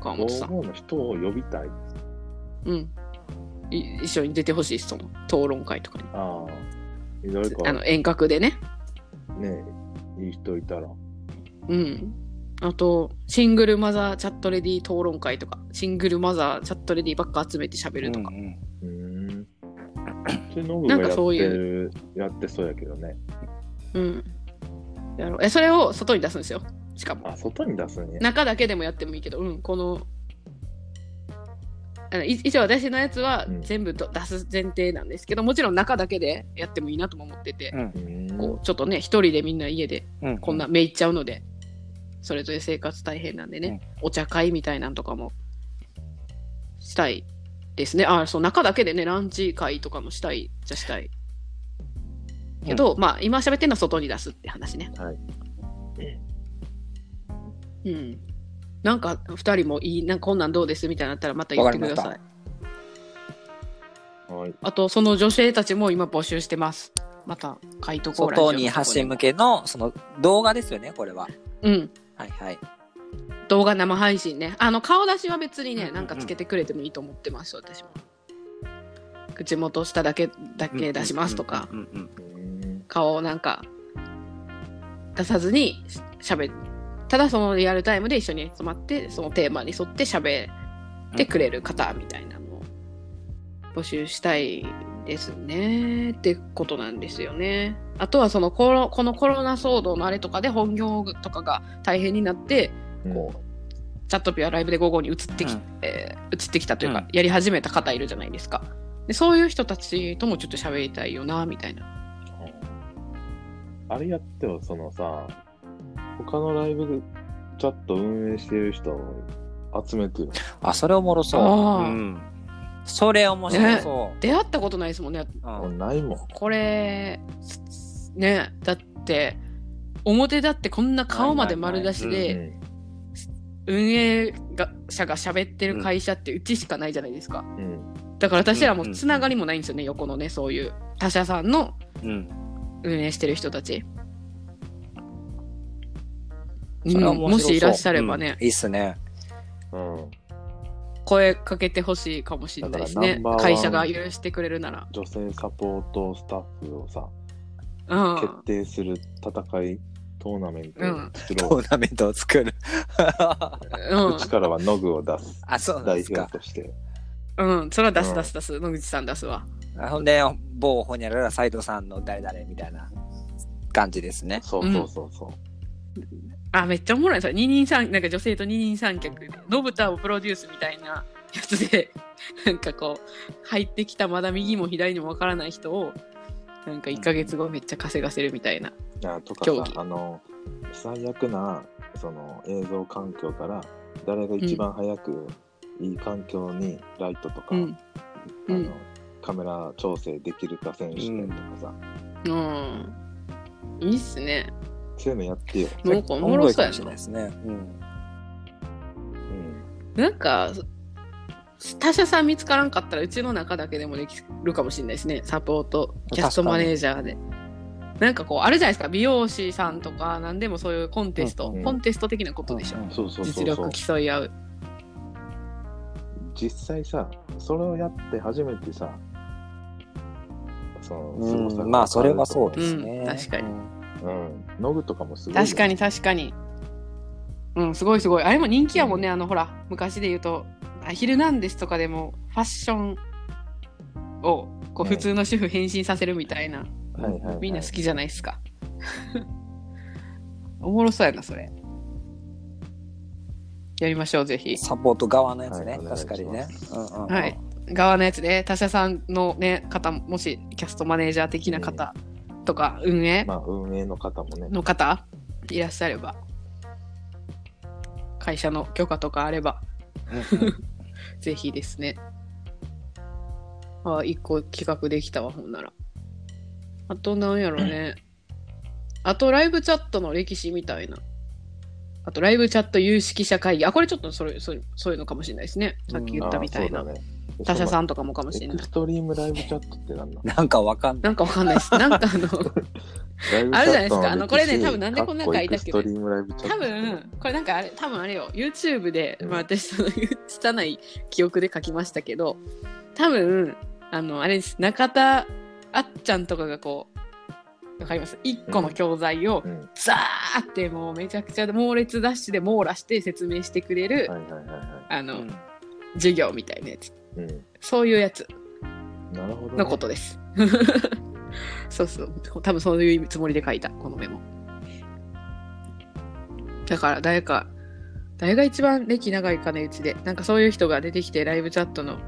川本さん。55の人を呼びたい。うん。い一緒に出てほしいその討論会とかに。ああ。あの遠隔でね。ね、いい人いたら。うん。あと、シングルマザーチャットレディ討論会とか、シングルマザーチャットレディばっか集めて喋るとか。うんうんなんかそういうる、やってそうやけどね。うん。やろうえ、それを外に出すんですよ。しかも。あ、外に出すんや。中だけでもやってもいいけど、うん、この、あのい一応私のやつはうん全部と出す前提なんですけど、もちろん中だけでやってもいいなとも思ってて、うんこうちょっとね、一人でみんな家でうんこんなめいっちゃうので、それぞれ生活大変なんでね、お茶会みたいなんとかもしたいですね。あ、そう、中だけでね、ランチ会とかもしたいじゃしたい。けど、まあ、今喋ってるのは外に出すって話ね。はい。うん。なんか、二人もいい、なんかこんなんどうですみたいになったらまた言ってください。はい。あと、その女性たちも今募集してます。また、書いとこう外に発信向けのその動画ですよねこれはうん。はいはい動画生配信ね。あの、顔出しは別にね、なんかつけてくれてもいいと思ってます、私も。口元下だけ、だけ出しますとか、顔をなんか、出さずにし喋る。ただそのリアルタイムで一緒に集まって、そのテーマに沿って喋ってくれる方みたいなのを募集したいですねってことなんですよね。あとはそのコロこのコロナ騒動のあれとかで本業とかが大変になって、こう、チャットピアライブで午後に移ってき、うんえー移ってきたというか、うんやり始めた方いるじゃないですか。でそういう人たちともちょっと喋りたいよな、みたいな。あれやっても、そのさ、他のライブチャット運営してる人を集めてる。あそれおもろそううんそれ面白そ出会ったことないですもんね。うんないもん。これ、ね、だって、表だってこんな顔まで丸出しうで、ん運営が者が喋ってる会社ってうちしかないじゃないですか。うん。だから私らもつながりもないんですよね、横のね、そういう他社さんのうん運営してる人たち。うんもしいらっしゃればね、うんいいっすねうん。声かけてほしいかもしれないですね会社が許してくれるなら。女性サポートスタッフをさ、うん。決定する戦い、トーナメントを作ろう。トーナメントを作るうん うちからはノグを出す。あそうなん代ですか表として。うん、それは出うんす出す出す、野口さん出すわ。あほんで某ホニャララ斎藤さんの誰々みたいな感じですねそうそうそうそう。あ、めっちゃおもろい。それ二人三、なんか女性と二人三脚で、のぶたをプロデュースみたいなやつで、なんかこう、入ってきたまだ右も左にもわからない人を、なんか1ヶ月後めっちゃ稼がせるみたいな。あとかさ、あの、最悪な、その映像環境から、誰が一番早くいい環境にライトとか、うん。あのうんカメラ調整できるか選手権とかさ、うん。いいっすね。そういうのやってよ。なんかおもろそうやなね、うんうん。なんか、他社さん見つからんかったら、うちの中だけでもできるかもしれないですね。サポート、キャストマネージャーで。なんかこう、あるじゃないですか。美容師さんとか、なんでもそういうコンテスト、うんうんコンテスト的なことでしょ。うんそうそうそうそう実力。競い合う。実際さ、それをやって初めてさ、その、凄さがうん、まあそれはそうですね、うん確かにうん。ノグとかもすごいよ。確かに確かに。うん、すごいすごい。あれも人気やもんね、あの、ほら、昔で言うと、あヒルナンデスとかでも、ファッションを、こう、うん普通の主婦変身させるみたいな、はいはいはいみんな好きじゃないですか。おもろそうやな、それ。やりましょう、ぜひ。サポート側のやつね、はい確かにね、うんうんうんはい。側のやつで、他社さんのね、方、もし、キャストマネージャー的な方とか、運営？まあ、運営の方もね。の方、いらっしゃれば、会社の許可とかあれば、ぜひですね。あ、一個企画できたわ、ほんなら。あとなんやろね。あとライブチャットの歴史みたいな。あとライブチャット有識者会議。あ、これちょっとそれそうそういうのかもしれないですね。さっき言ったみたいな。あーそうだね他社さんんとかもかもしれない。エクス。トリームライブチャットってなんだ？なんかわかんない。なんかわかんないです。なんかあの、あるじゃないですか？あのこれね多分なんでこんな書いたっけ？多分、これなんかあれ、多分あれよ、YouTube で、うんまあ私その拙い記憶で書きましたけど、多分、あの、あれです、中田あっちゃんとかがこう、わかります？一個の教材をうん。ザーってもうめちゃくちゃ猛烈ダッシュで網羅して説明してくれる、あの、うん授業みたいなやつ。い。うん。そういうやつ。のことです。そうそう。多分そういうつもりで書いた、このメモ。だから誰か、誰が一番歴長いかね、うちで。なんかそういう人が出てきて、ライブチャットの、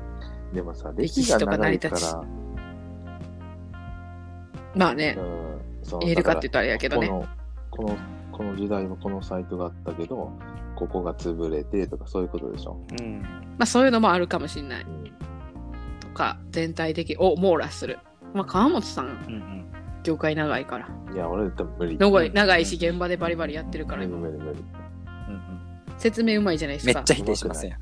でもさ、歴史とか成り立ちまあね、言えるかって言ったらあれやけどね。この、この、この時代のこのサイトがあったけど、ここが潰れてとかそういうことでしょ？うん。まあそういうのもあるかもしれない。うん。とか、全体的を網羅する。まあ川本さん、うんうん。業界長いから。いや、俺多分無理。長い長いし、現場でバリバリやってるから、無理無理無理。うんうん説明うまいじゃないですか。めっちゃ否定しますやん。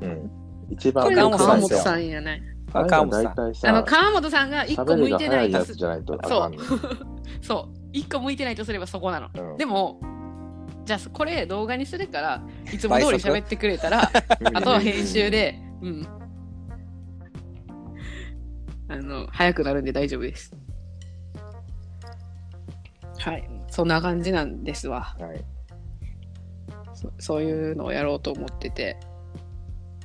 うん。一番川本川本ささんやない。川本さん。川本さんが一個喋向いてないとすやつじゃないとあかんの。そう。一個向いてないとすればそこなの。うんでも、じゃあこれ動画にするから、いつも通り喋ってくれたら、あとは編集で、うん。あの、早くなるんで大丈夫です。はい。そんな感じなんですわ。はい。そそういうのをやろうと思ってて。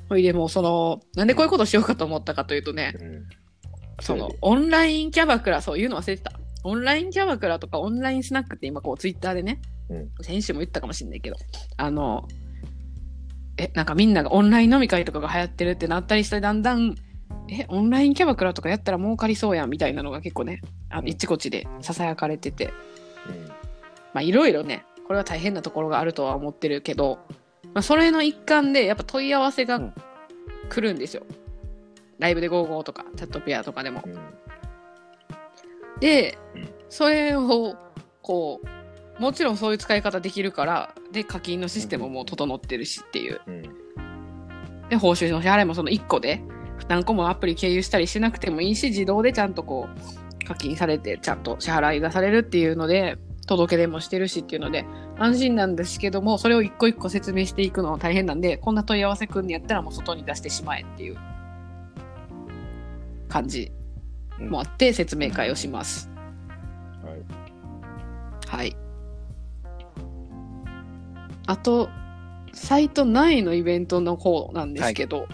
ほいでもうその、なんでこういうことしようかと思ったかというとね、うん。そのオンラインキャバクラ、そういうの忘れてた。オンラインキャバクラとかオンラインスナックって今こうツイッターでね、うん。先週も言ったかもしれないけど、あの、え、なんかみんながオンライン飲み会とかが流行ってるってなったりして、だんだん、え、オンラインキャバクラとかやったら儲かりそうやんみたいなのが結構ね、あうん。いちこちで囁かれてて、うん。まあいろいろね、これは大変なところがあるとは思ってるけど、まあそれの一環でやっぱ問い合わせがうん。来るんですよ。ライブで55とか、チャットピアとかでも。うん。でうん、それを、こう、もちろんそういう使い方できるから、で、課金のシステムも整ってるしっていう。うんで、報酬の支払いもその1個で、何個もアプリ経由したりしなくてもいいし、自動でちゃんとこう、課金されて、ちゃんと支払いがされるっていうので、届け出もしてるしっていうので、安心なんですけども、それを一個一個説明していくのは大変なんで、こんな問い合わせくんにやったらもう外に出してしまえっていう感じもあって、説明会をします。はい。はい。あと、サイト内のイベントの方なんですけど、はい。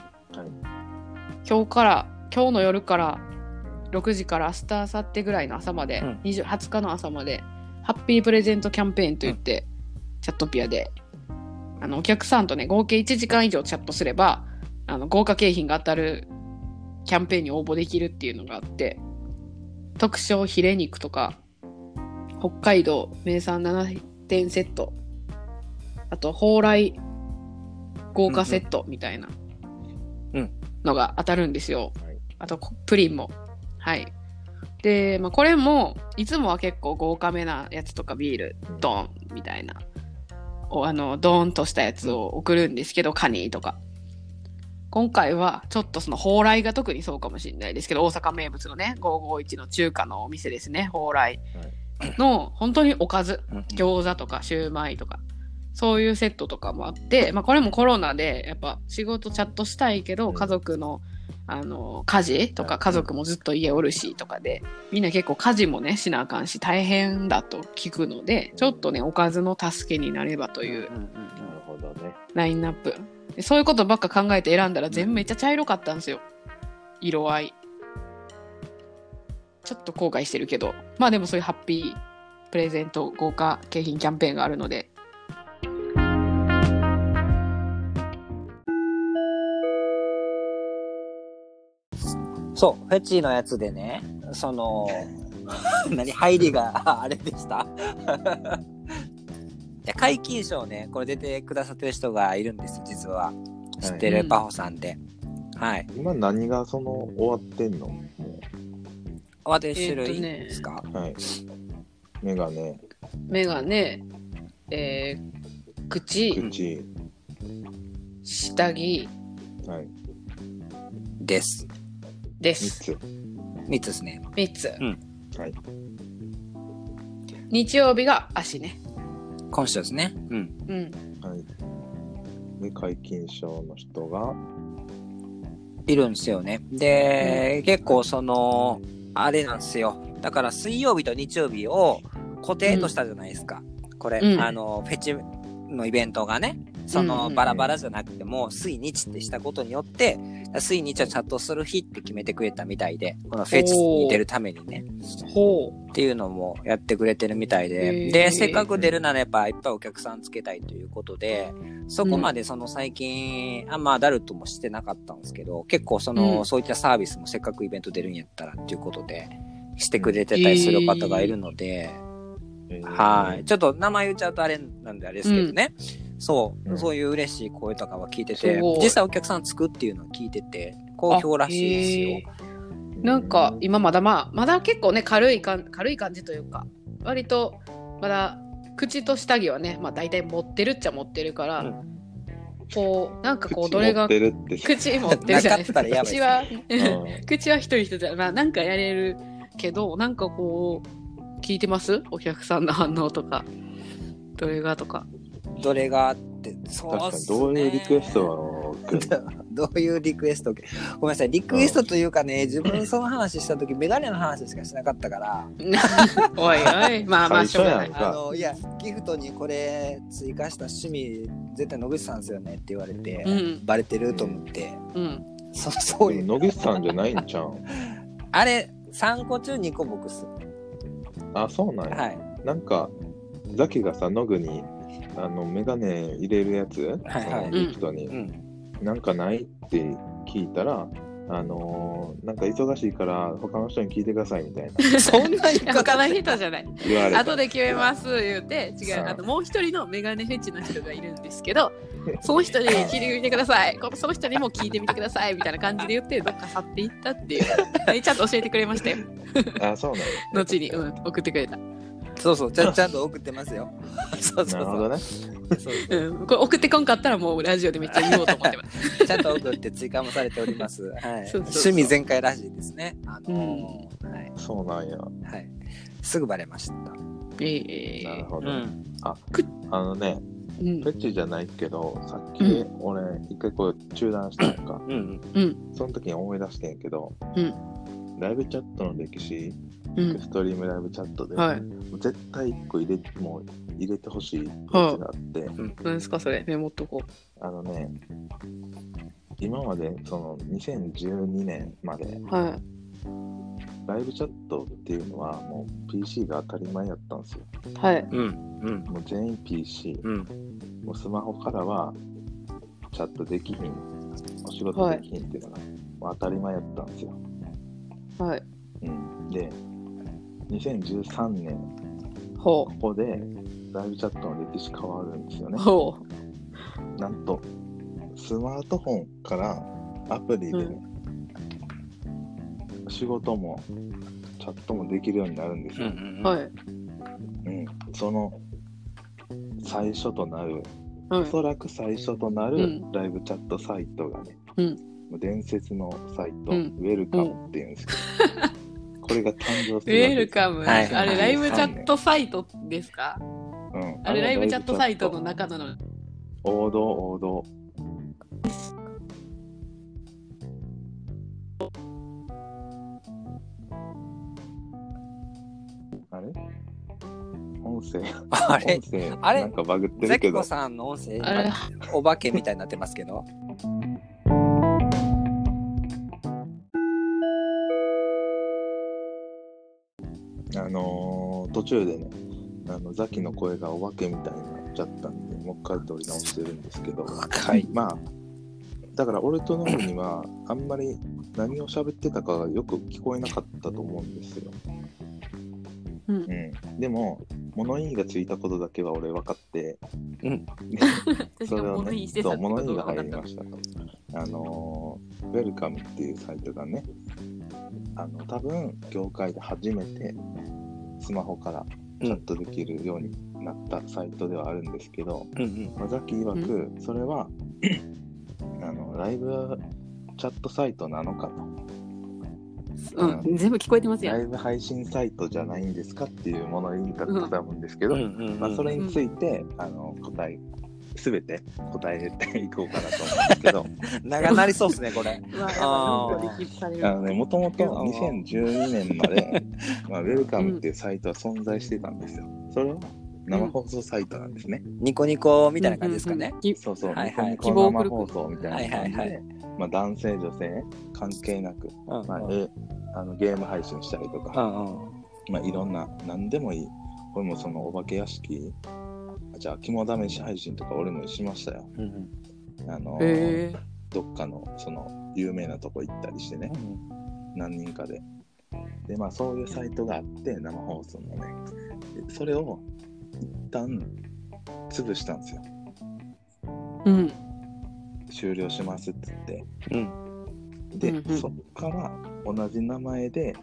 今日から、今日の夜から6時から明日、明後日ぐらいの朝まで、うん。20 20日の朝まで、ハッピープレゼントキャンペーンといって、チャットピアで、あの、お客さんとね、合計1時間以上チャットすれば、あの、豪華景品が当たるキャンペーンに応募できるっていうのがあって、特賞ヒレ肉とか、北海道名産7点セット、あと、蓬莱豪華セットみたいなうん。のが当たるんですよ。はい。あと、こプリンも。はい。で、まあ、これも、いつもは結構豪華めなやつとかビール、ドーンみたいな、おあの、ドーンとしたやつを送るんですけど、カニとか。今回は、ちょっとその、蓬莱が特にそうかもしれないですけど、大阪名物のね、551の中華のお店ですね、蓬莱。の、本当におかず、餃子とかシューマイとか、そういうセットとかもあって、まあこれもコロナで、やっぱ仕事チャットしたいけど、うん家族の、あの、家事とはいか家族もずっと家おるしとかで、みんな結構家事もね、しなあかんし大変だと聞くので、ちょっとね、おかずの助けになればといううんうんなるほどね。ラインナップ。でそういうことばっか考えて選んだら全部めっちゃ茶色かったんですよ。色合い。ちょっと後悔してるけど。まあでもそういうハッピープレゼント豪華景品キャンペーンがあるので。そう、フェチのやつでね、その、何、入りが あれでした いや、解禁賞ね、これ出てくださってる人がいるんです、実は。知ってうんるパホさんで。はい。今何がその終わってんの？も慌てる種類ですか、はい。メガネ、メガネ、えー、口、口、下着はい。です。です。三つ。3つですね。3つ。はい。日曜日が足ね。今週ですね。うん。うん。はい。で、皆勤賞の人が、いるんですよね。で、結構その、あれなんですよ。だから水曜日と日曜日を固定としたじゃないですか。これ、うんあの、フェチのイベントがね、そうんうんうん。のバラバラじゃなくても、水日ってしたことによって、水日はチャットする日って決めてくれたみたいで、このフェチに出るためにね、ほっていうのもやってくれてるみたいへで、ー。で、せっかく出るならやっぱいっぱいお客さんつけたいということで、そこまでその最近、あんまアダルトもしてなかったんですけど、結構その、うん。そういったサービスもせっかくイベント出るんやったらっていうことで、してくれてたりする方がいるので、えー。はい。ちょっと名前言っちゃうとあれなんであれですけどね。そう、うん。そういう嬉しい声とかは聞いてすて実際お客さんつくっていうのを聞いてて、好評らしいですよ。う。なんか今まだまあまだ結構ね軽いかん軽い感じというか割とまだ口と下着はねまあ大体持ってるっちゃ持ってるから、うん。こうなんかこう口どれが持ってるって。口持ってるじゃない。ですかなかったらやばい。口は、うん。口は一人一人じゃまあなんかやれるけどなんかこう聞いてます？お客さんの反応とか。どれがとかどれがあって、そう確かに。どういうリクエストだろうけど。どういうリクエスト？ごめんなさい、リクエストというかね、自分その話した時、メガネの話しかしなかったから、おいおい まあまあしょうがないあの、いや、ギフトにこれ追加した趣味、絶対野口さんですよねって言われて、うんバレてると思って、うんそそういう、野口さんじゃないんちゃうん？あれ、3個中2個僕っす。あ、そうなんや。はい。なんか、ザキがさ、ノグに、あの、メガネ入れるやつ、はいはい。そのギフトに、うん。なんかないって聞いたら、あのーなんか忙しいから他の人に聞いてくださいみたいな。そんな言い。方他の人じゃない。言われた。後で決めます言うて。違ううん。あともう一人のメガネフェチの人がいるんですけどその人に聞いてみてください。このその人にも聞いてみてくださいみたいな感じで言ってどっか去っていったっていう。ちゃんと教えてくれましたよ。あ、そうなんや。後に、うん、送ってくれた、そうそう、ちゃん ちゃんと送ってますよ。そうそうそう。ね。そうそううん、これ送ってこんかったらもうラジオでめっちゃ言おうと思ってますちゃんと送って追加もされております。はい。そうそうそう趣味全開らしいですね。あのーはい。そうなんや。はい。すぐバレました。ええなるほど。ん。あのね、うんフェチじゃないけど、さっきう俺、一回こう中断したやんか。うん。うんその時に思い出してんけど、うんライブチャットの歴史、うんストリームライブチャットで、はい絶対一個入れもう入れてほしいやつがあって、何ですかそれメモっとこあのね、今までその2012年までうはいライブチャットっていうのはもう PC が当たり前やったんですよ。はいうん。うん。もう全員 PC。うん。もうスマホからはチャットできひん、お仕事できひんっていうのが、もう当たり前やったんですよ。はいうん、で、2013年、ほここでライブチャットの歴史変わるんですようね。ほなんと、スマートフォンからアプリで、うん。仕事もチャットもできるようになるんですよ。うはい。うん、その最初となる、はい。おそらく最初となるうん。ライブチャットサイトがね、うん。もう伝説のサイト、うん。ウェルカムっていうんですけど、これが誕生するわウェルカム、はいあれライブチャットサイトですか？うん、あれライブチャットサイトのの中なの。王道王道。あれ？音声？あれ？音声？あれ？なんかバグってるけど。コさんの音声、お化けみたいになってますけど。途中でねあのザキの声がお化けみたいになっちゃったんでもう一回撮り直してるんですけどはい。まあだから俺とノブにはあんまり何を喋ってたかがよく聞こえなかったと思うんですよ。うんうん、でも物言いがついたことだけは俺分かって、うん。それをねそう物言いが入りましたと。あのーウェルカムっていうサイトがねあの多分業界で初めてスマホからチャットできるようになったサイトではあるんですけど、うんうん。まあザッキー曰く、それは あのライブチャットサイトなのかと、うん、全部聞こえてますやん。ライブ配信サイトじゃないんですかっていうものを言いたかったんですけど、うんうんうん。まあ、それについて、あの答え、すべて答えていこうかなと思うんですけど、長なりそうですねこれ。あのね、もともと2012年まで、まあ、ウェルカムっていうサイトは存在してたんですよ。それは生放送サイトなんですね。ニコニコみたいな感じですかね。うんうんうんきそうそう、はいはいニコニコ生放送みたいな感じで、はいはいはまあ、男性、女性関係なく、うんうんまあ、えあのゲーム配信したりとか、うんうんまあ、いろんな、何でもいい。これもそのお化け屋敷、あじゃあ、肝試し配信とか俺もしましたよ。うんうんあのへどっかのその有名なとこ行ったりしてね、何人かで。で、まあそういうサイトがあって、生放送のね。でそれを一旦潰したんですよ。ーうん。終了しますって言って。うんで、うんうんそっから同じ名前で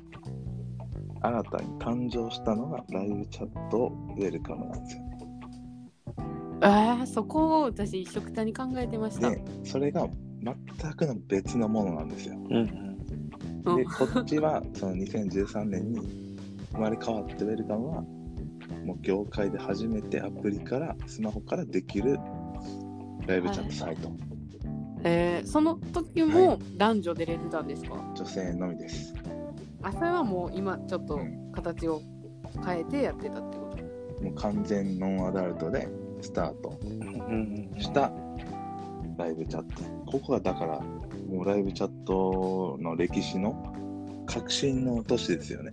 新たに誕生したのがライブチャットウェルカムなんですよね。ああ、そこを私一緒くたに考えてました。で、それが全くの別のものなんですよ。うん。で、こっちはその2013年に生まれ変わってウェルカムはもう業界で初めてアプリからスマホからできるライブチャットサイト、えー、その時も男女出れてたんですか、女性のみです。あそれはもう今ちょっとうん。形を変えてやってたってこと？もう完全ノンアダルトでスタートしたライブチャット。ここがだからもうライブチャットの歴史の革新の年ですよね。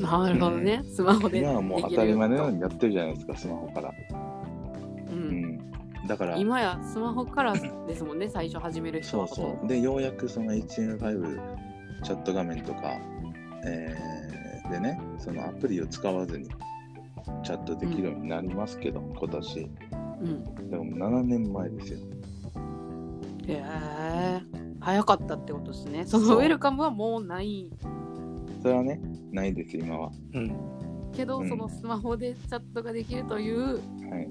なるほどね、スマホで今はもう当たり前のようにやってるじゃないですか、スマホから。う、うんん。だから、今やスマホからですもんね最初始める人はそうそう。で、ようやくその HTML5 チャット画面とか、えーでね、そのアプリを使わずにチャットできるようになりますけど、今年。うんでも7年前ですよ。へえ早かったってことですねそのウェルカムはもうないそれはね、ないです、今は。うんけど、うんそのスマホでチャットができるというはい。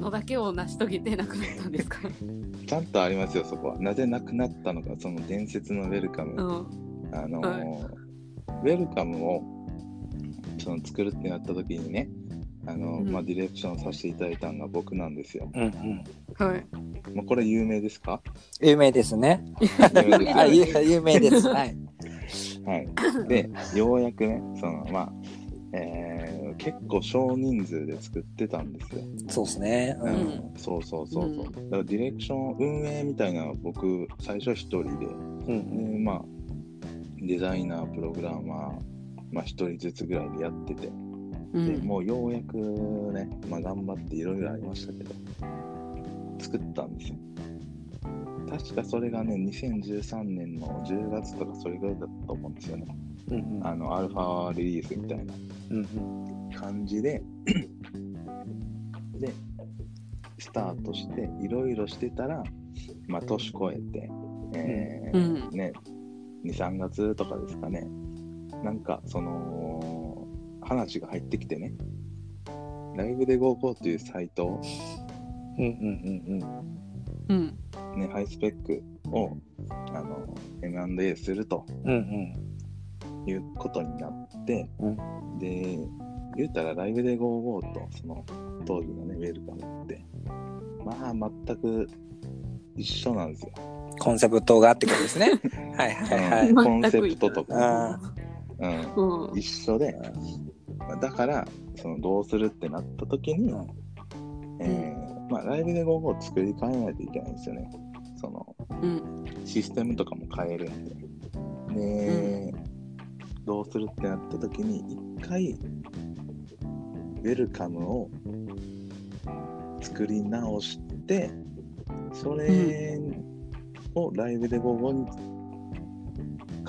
のだけを成し遂げてなくなったんですか？ちゃんとありますよ、そこは。なぜなくなったのか、その伝説のウェルカム。うんあのーウェルカムをその作るってなった時にね、あのうんまあ、ディレクションさせていただいたのが僕なんですよ。うんうんはいまあ、これ有名ですか？有名ですね。有名ですあ有有名です。はい。はい。で、ようやくね、そのまあ、えー結構少人数で作ってたんですよ。そうですね。ううんん。そうそうそうそう。うんだからディレクション、運営みたいなのは僕、最初一人で、うんでまあ、デザイナー、プログラマー、まあ、一人ずつぐらいでやってて、うん。でもうようやくね、まあ、頑張っていろいろありましたけど、作ったんですよ。確かそれがね、2013年の10月とかそれぐらいだったと思うんですよね。うんうん。あの、アルファリリースみたいなうん感じで、で、スタートして、いろいろしてたら、まあ、年越えて、えーうん。ね、2、3月とかですかね、なんか、その、話が入ってきてね、ライブで GoGo っていうサイト。を、うんうんうん。ね、ハイスペックを、あの、M&A すると。うんうん。いうことになって、うで、言うたらライブで GoGo と、その、当時のね、ウェルカムって、まあ、全く一緒なんですよ。コンセプトがってことですね。はいはいはい。うんコンセプトとか、あうん、うん。一緒で、だから、そのどうするってなった時に、うん。えーまあ、ライブで GoGo を作り変えないといけないんですよね。そのうん。システムとかも変えるんで。で、どうするってなった時に、一回、ウェルカムを作り直して、それをライブで GoGo に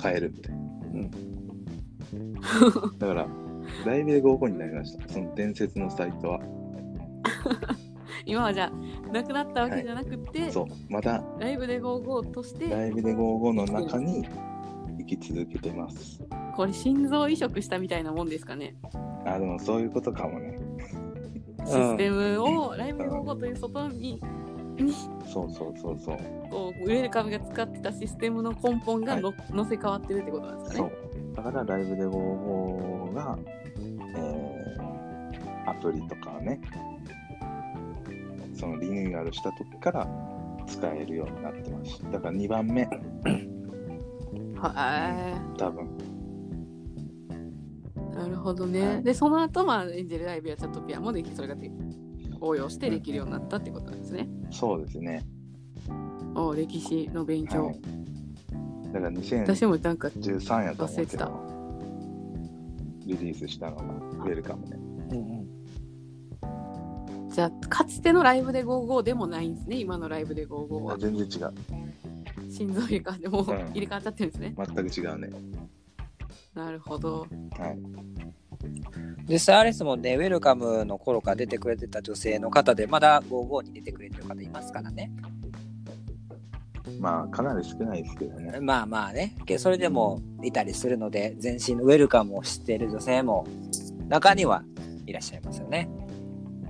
変えるみたいな。だから、ライブで GoGo になりました。その伝説のサイトは。今はじゃあなくなったわけじゃなくて、そう、まだライブで GoGo としてライブで55の中に一き続けてます。これ心臓移植したみたいなもんですかね。あ、でもそういうことかもね。システムをライブゴーゴーという外ににそうそうそうそう。こうウェルカムが使ってたシステムの根本がの、乗せ替わってるってことなんですかそね。う。だからライブで55が、えー、アプリとかね、そのリニューアルした時から使えるようになってます。だから2番目、は多分。い。なるほどね。はいで、その後、まあ、エンジェルライブやチャットピアもでき、それがで応用してできるようになったってことなんですね。そうですね。お歴史の勉強。はい。だから私もなんか、2013やと思うけ忘れてたど、リリースしたのが、ウェルカムね。うんじゃあ、かつてのライブで55でもないんですね、今のライブで55は。全然違う。心臓入れ替わってもううん入れ替わっちゃってるんですね。全く違うね。なるほど。はい。実際あれですもんね、ウェルカムの頃から出てくれてた女性の方で、まだ55に出てくれてる方いますからね。まあ、かなり少ないですけどね。まあまあね、けそれでもいたりするので、全身のウェルカムを知っている女性も中にはいらっしゃいますよね。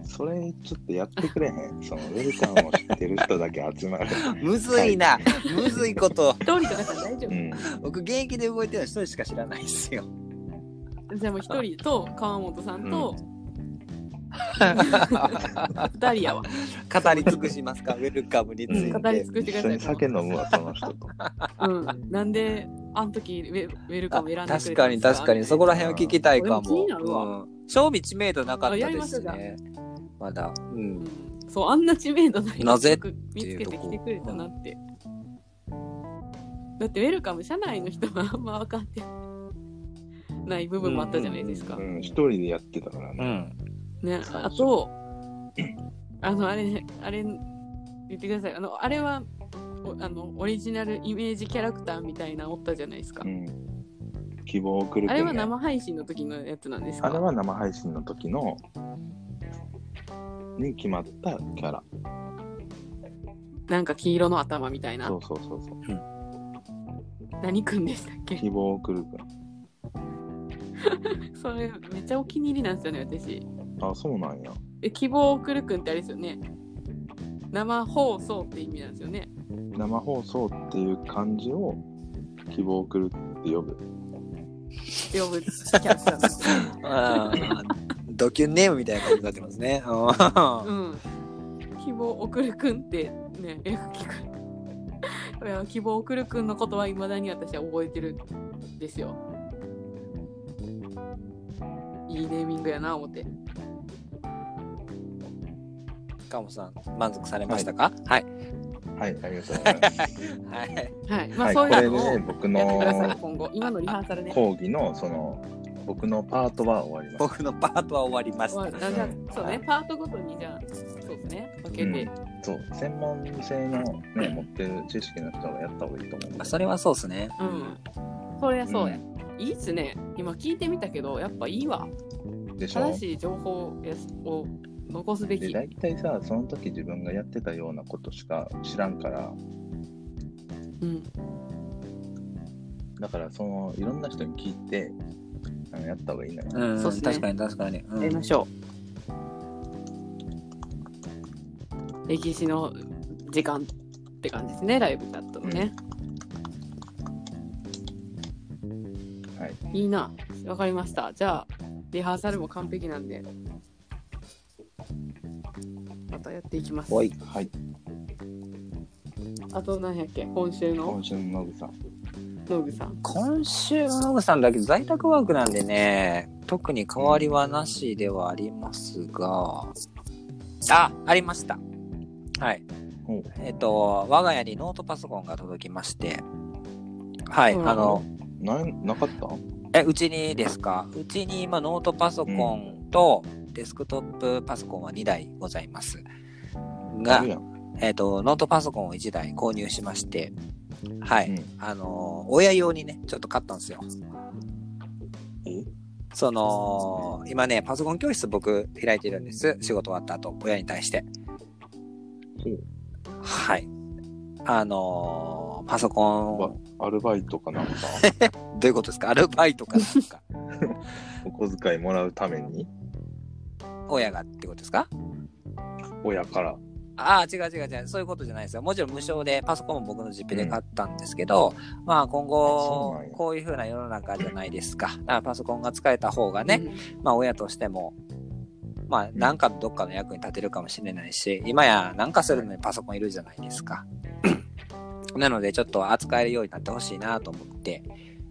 それちょっとやってくれへん？そのウェルカムを知ってる人だけ集まる。むずいな、むずいこと。一人とかじゃ大丈うん。僕、現役で動いてるの一人しか知らないですよ。夫。じゃあもう一人と川本さんと二人やわ。語り尽くしますか、ウェルカムについて。語り尽くしてください一緒に。酒飲むわ、その人と。うん。なんで、あの時ウェウェルカあム選んで確かに確かに、そこら辺を聞きたいかも。賞味知名度なかったあやりでますね。まだ。う。うんんそう、あんな知名度ないなぜ？曲見つけてきてくれたなって。だって、ウェルカム、社内の人はあんま分かってない部分もあったじゃないですかう。ん、一人でやってたからうね。ん。ね、あと、あの、あれ、あれ、言ってください。あの、あれは、おあの、オリジナルイメージキャラクターみたいなのおったじゃないですかう。ん。希望を送るあれはね生配信の時のやつなんですか？あれは生配信の時の、に決まったキャラ。なんか黄色の頭みたいなそ。うそうそうそう。何くんでしたっけ？希望を送るくん。それめっちゃお気に入りなんですよね、私。あ、そうなんや。え、希望を送るくんってあれですよね。生放送って意味なんですよね。生放送っていう漢字を希望を送るって呼ぶ。呼ぶキャラクターなんですよ。あードキュンネームみたいな感じになってますね。ううん。希望を送るくんってね、よく聞く。いや希望を送るくんのことはいまだに私は覚えてるんですよ。いいネーミングやな、思って。カモさん、満足されましたか？はい。はい、ありがとうございます。はい。はい。まあ、はい、そうこれいうのをで僕やってください、の今後。今のリハーサルね。講義のその僕のパートは終わります。僕のパートは終わりましわた。あじゃあそうね、パートごとにじゃあ、そうですね、分けて。そう、専門性のね、持ってる知識の人がやった方がいいと思うんであそれはそうですね。うん。そりゃそうや。いいっすね。今聞いてみたけど、やっぱいいわ。でしょ？正しい情報を残すべで、き。大体さ、その時自分がやってたようなことしか知らんから、うん。だからそのいろんな人に聞いて、あのやった方がいいのよ。うん、そうっすね確かに確かに。うんやりましょう。歴史の時間って感じですね、ライブチャットのね。い。いいな。わかりました。じゃあ、リハーサルも完璧なんで、またやっていきます。はい。あと何やっけ？今週の？今週のノブさん。ノグさん。今週のノグさんだけ在宅ワークなんでね、特に変わりはなしではありますが、あ、ありました。はい。おえっ、と、我が家にノートパソコンが届きまして、はい、うんあの、ななかった？え、うちにですか？うちに今ノートパソコンとデスクトップパソコンは2台ございます。が。えっ、と、ノートパソコンを1台購入しまして、はい、うんあのー親用にね、ちょっと買ったんですよ。え？その、今ね、パソコン教室僕開いてるんです。仕事終わった後、親に対して。ほうはい。あのーパソコン、アルバイトかなんか、どういうことですか？アルバイトかなんか、お小遣いもらうために、親がってことですか？親から。ああ、違う違う違う。そういうことじゃないですよ。もちろん無償で、パソコンも僕の実費で買ったんですけど、まあ今後こういう風な世の中じゃないですか。だからパソコンが使えた方がね、まあ親としても、まあなんかどっかの役に立てるかもしれないし、今やなんかするのにパソコンいるじゃないですか。なのでちょっと扱えるようになってほしいなと思って、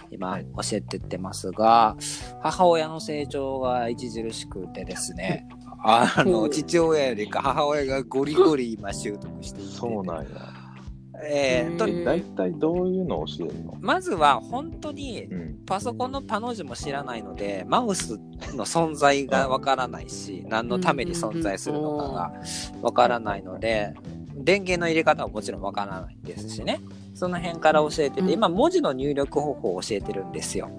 今はい。教えてってますが、母親の成長が著しくてですね、あの、父親よりか母親がゴリゴリ今習得していて、そうなんや。えーと大体どういうのを教えるの？まずは本当にうん。パソコンのパの字も知らないので、マウスの存在がわからないし、何のために存在するのかがわからないので、電源の入れ方はもちろんわからないですしね。その辺から教えてうんて、今文字の入力方法を教えてるんですよ。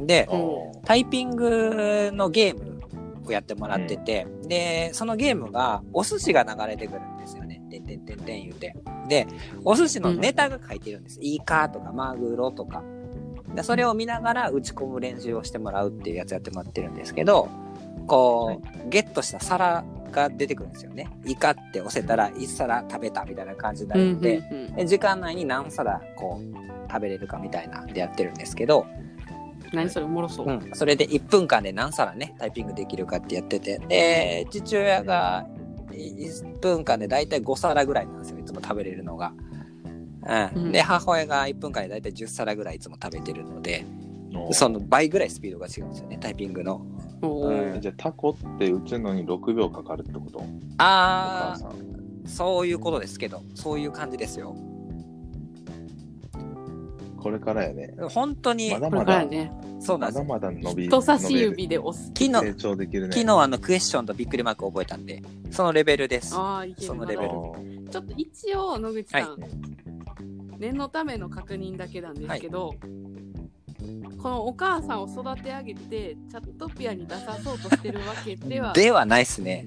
で、うんタイピングのゲームをやってもらってて、で、そのゲームがお寿司が流れてくるんですよね。てんてんてんてん言うて。で、お寿司のネタが書いてるんです。イカとかマグロとか。でそれを見ながら打ち込む練習をしてもらうっていうやつやってもらってるんですけど、こう、ゲットした皿が出てくるんですよね。イカって押せたら1皿食べたみたいな感じになるんで、うんで時間内に何皿こう食べれるかみたいなんでやってるんですけど、何それおもろそう。うん、それで1分間で何皿ね、タイピングできるかってやってて、で、父親が1分間でだいたい5皿ぐらいなんですよ、いつも食べれるのが。うん、うんで、母親が1分間でだいたい10皿ぐらいいつも食べてるので、のその倍ぐらいスピードが違うんですよね、タイピングの。じゃあタコって打つのに6秒かかるってこと？おあ母さん。ー、そういうことですけど、そういう感じですよ。これからやね。本当に、これまだまだ、からね、そうなんですまだまだ伸び人差し指で押す。昨日成長できるね。昨日あのクエスチョンとびっくりマーク覚えたんで、そのレベルです。ああ、いけるそのレベルちょっと一応、野口さん、は念のための確認だけなんですけど、このお母さんを育て上げて、チャットピアに出さそうとしてるわけではではないっすね。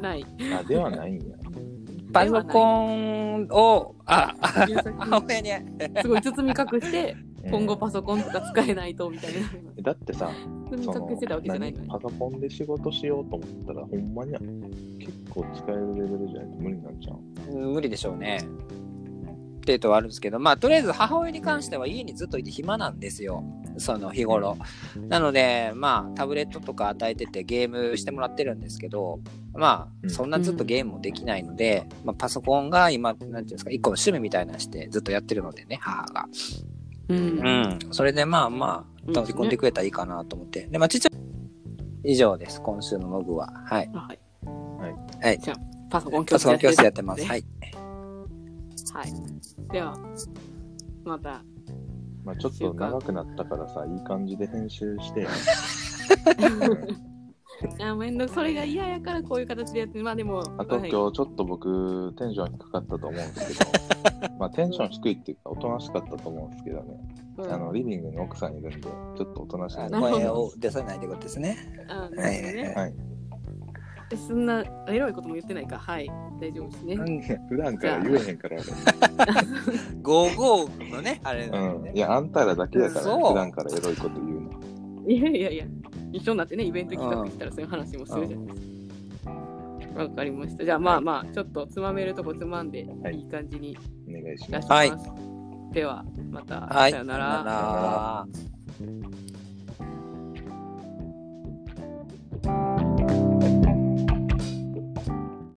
ない。あ、ではないんや。パソコンを、あ、あ優作母親に、すごい包み隠して、うん今後パソコンとか使えないとみたいな。だってさ、包み隠してたわけじゃないの何に。パソコンで仕事しようと思ったら、ほんまには結構使えるレベルじゃないと無理なんちゃう無理でしょうね。っていうとはあるんですけど、まあ、とりあえず母親に関しては家にずっといて暇なんですよ。その日頃。なので、まあ、タブレットとか与えててゲームしてもらってるんですけど、まあ、うんそんなずっとゲームもできないので、まあ、パソコンが今、なんていうんですか、一個の趣味みたいなのしてずっとやってるのでね、母が。うんうん。それでまあまあ、取り込んでくれたらいいかなと思って。で、まあ、ちっちゃい、以上です。今週のログは。はい。はい。はい。じゃあ、パソコン教室やってます。ねはい。はい。では、また、まあちょっと長くなったからさ、いい感じで編集してよ。あめんどそれが嫌やからこういう形でやって、まあでも、あとはい今日ちょっと僕テンション低かったと思うんですけど、まあテンション低いっていうかおとなしかったと思うんですけどね、うんあのリビングに奥さんいるんで、ちょっとおとなしいあんで。なるほど声を出さないってことですね。はい。そんなエロいことも言ってないか。はい。大丈夫ですね。ん普段から言えへんから。ゴーゴーのね、あれ、ね、うん。いや、あんたらだけやから、普段からエロいこと言うの。いやいやいや、一緒になってね、イベント企画したらそういう話もするじゃないですか。わかりました。じゃあまあまあ、ちょっとつまめるとこつまんで、はい、いい感じに。お願いします。はい。では、また、はい、さよなら。さよなら。Thank you.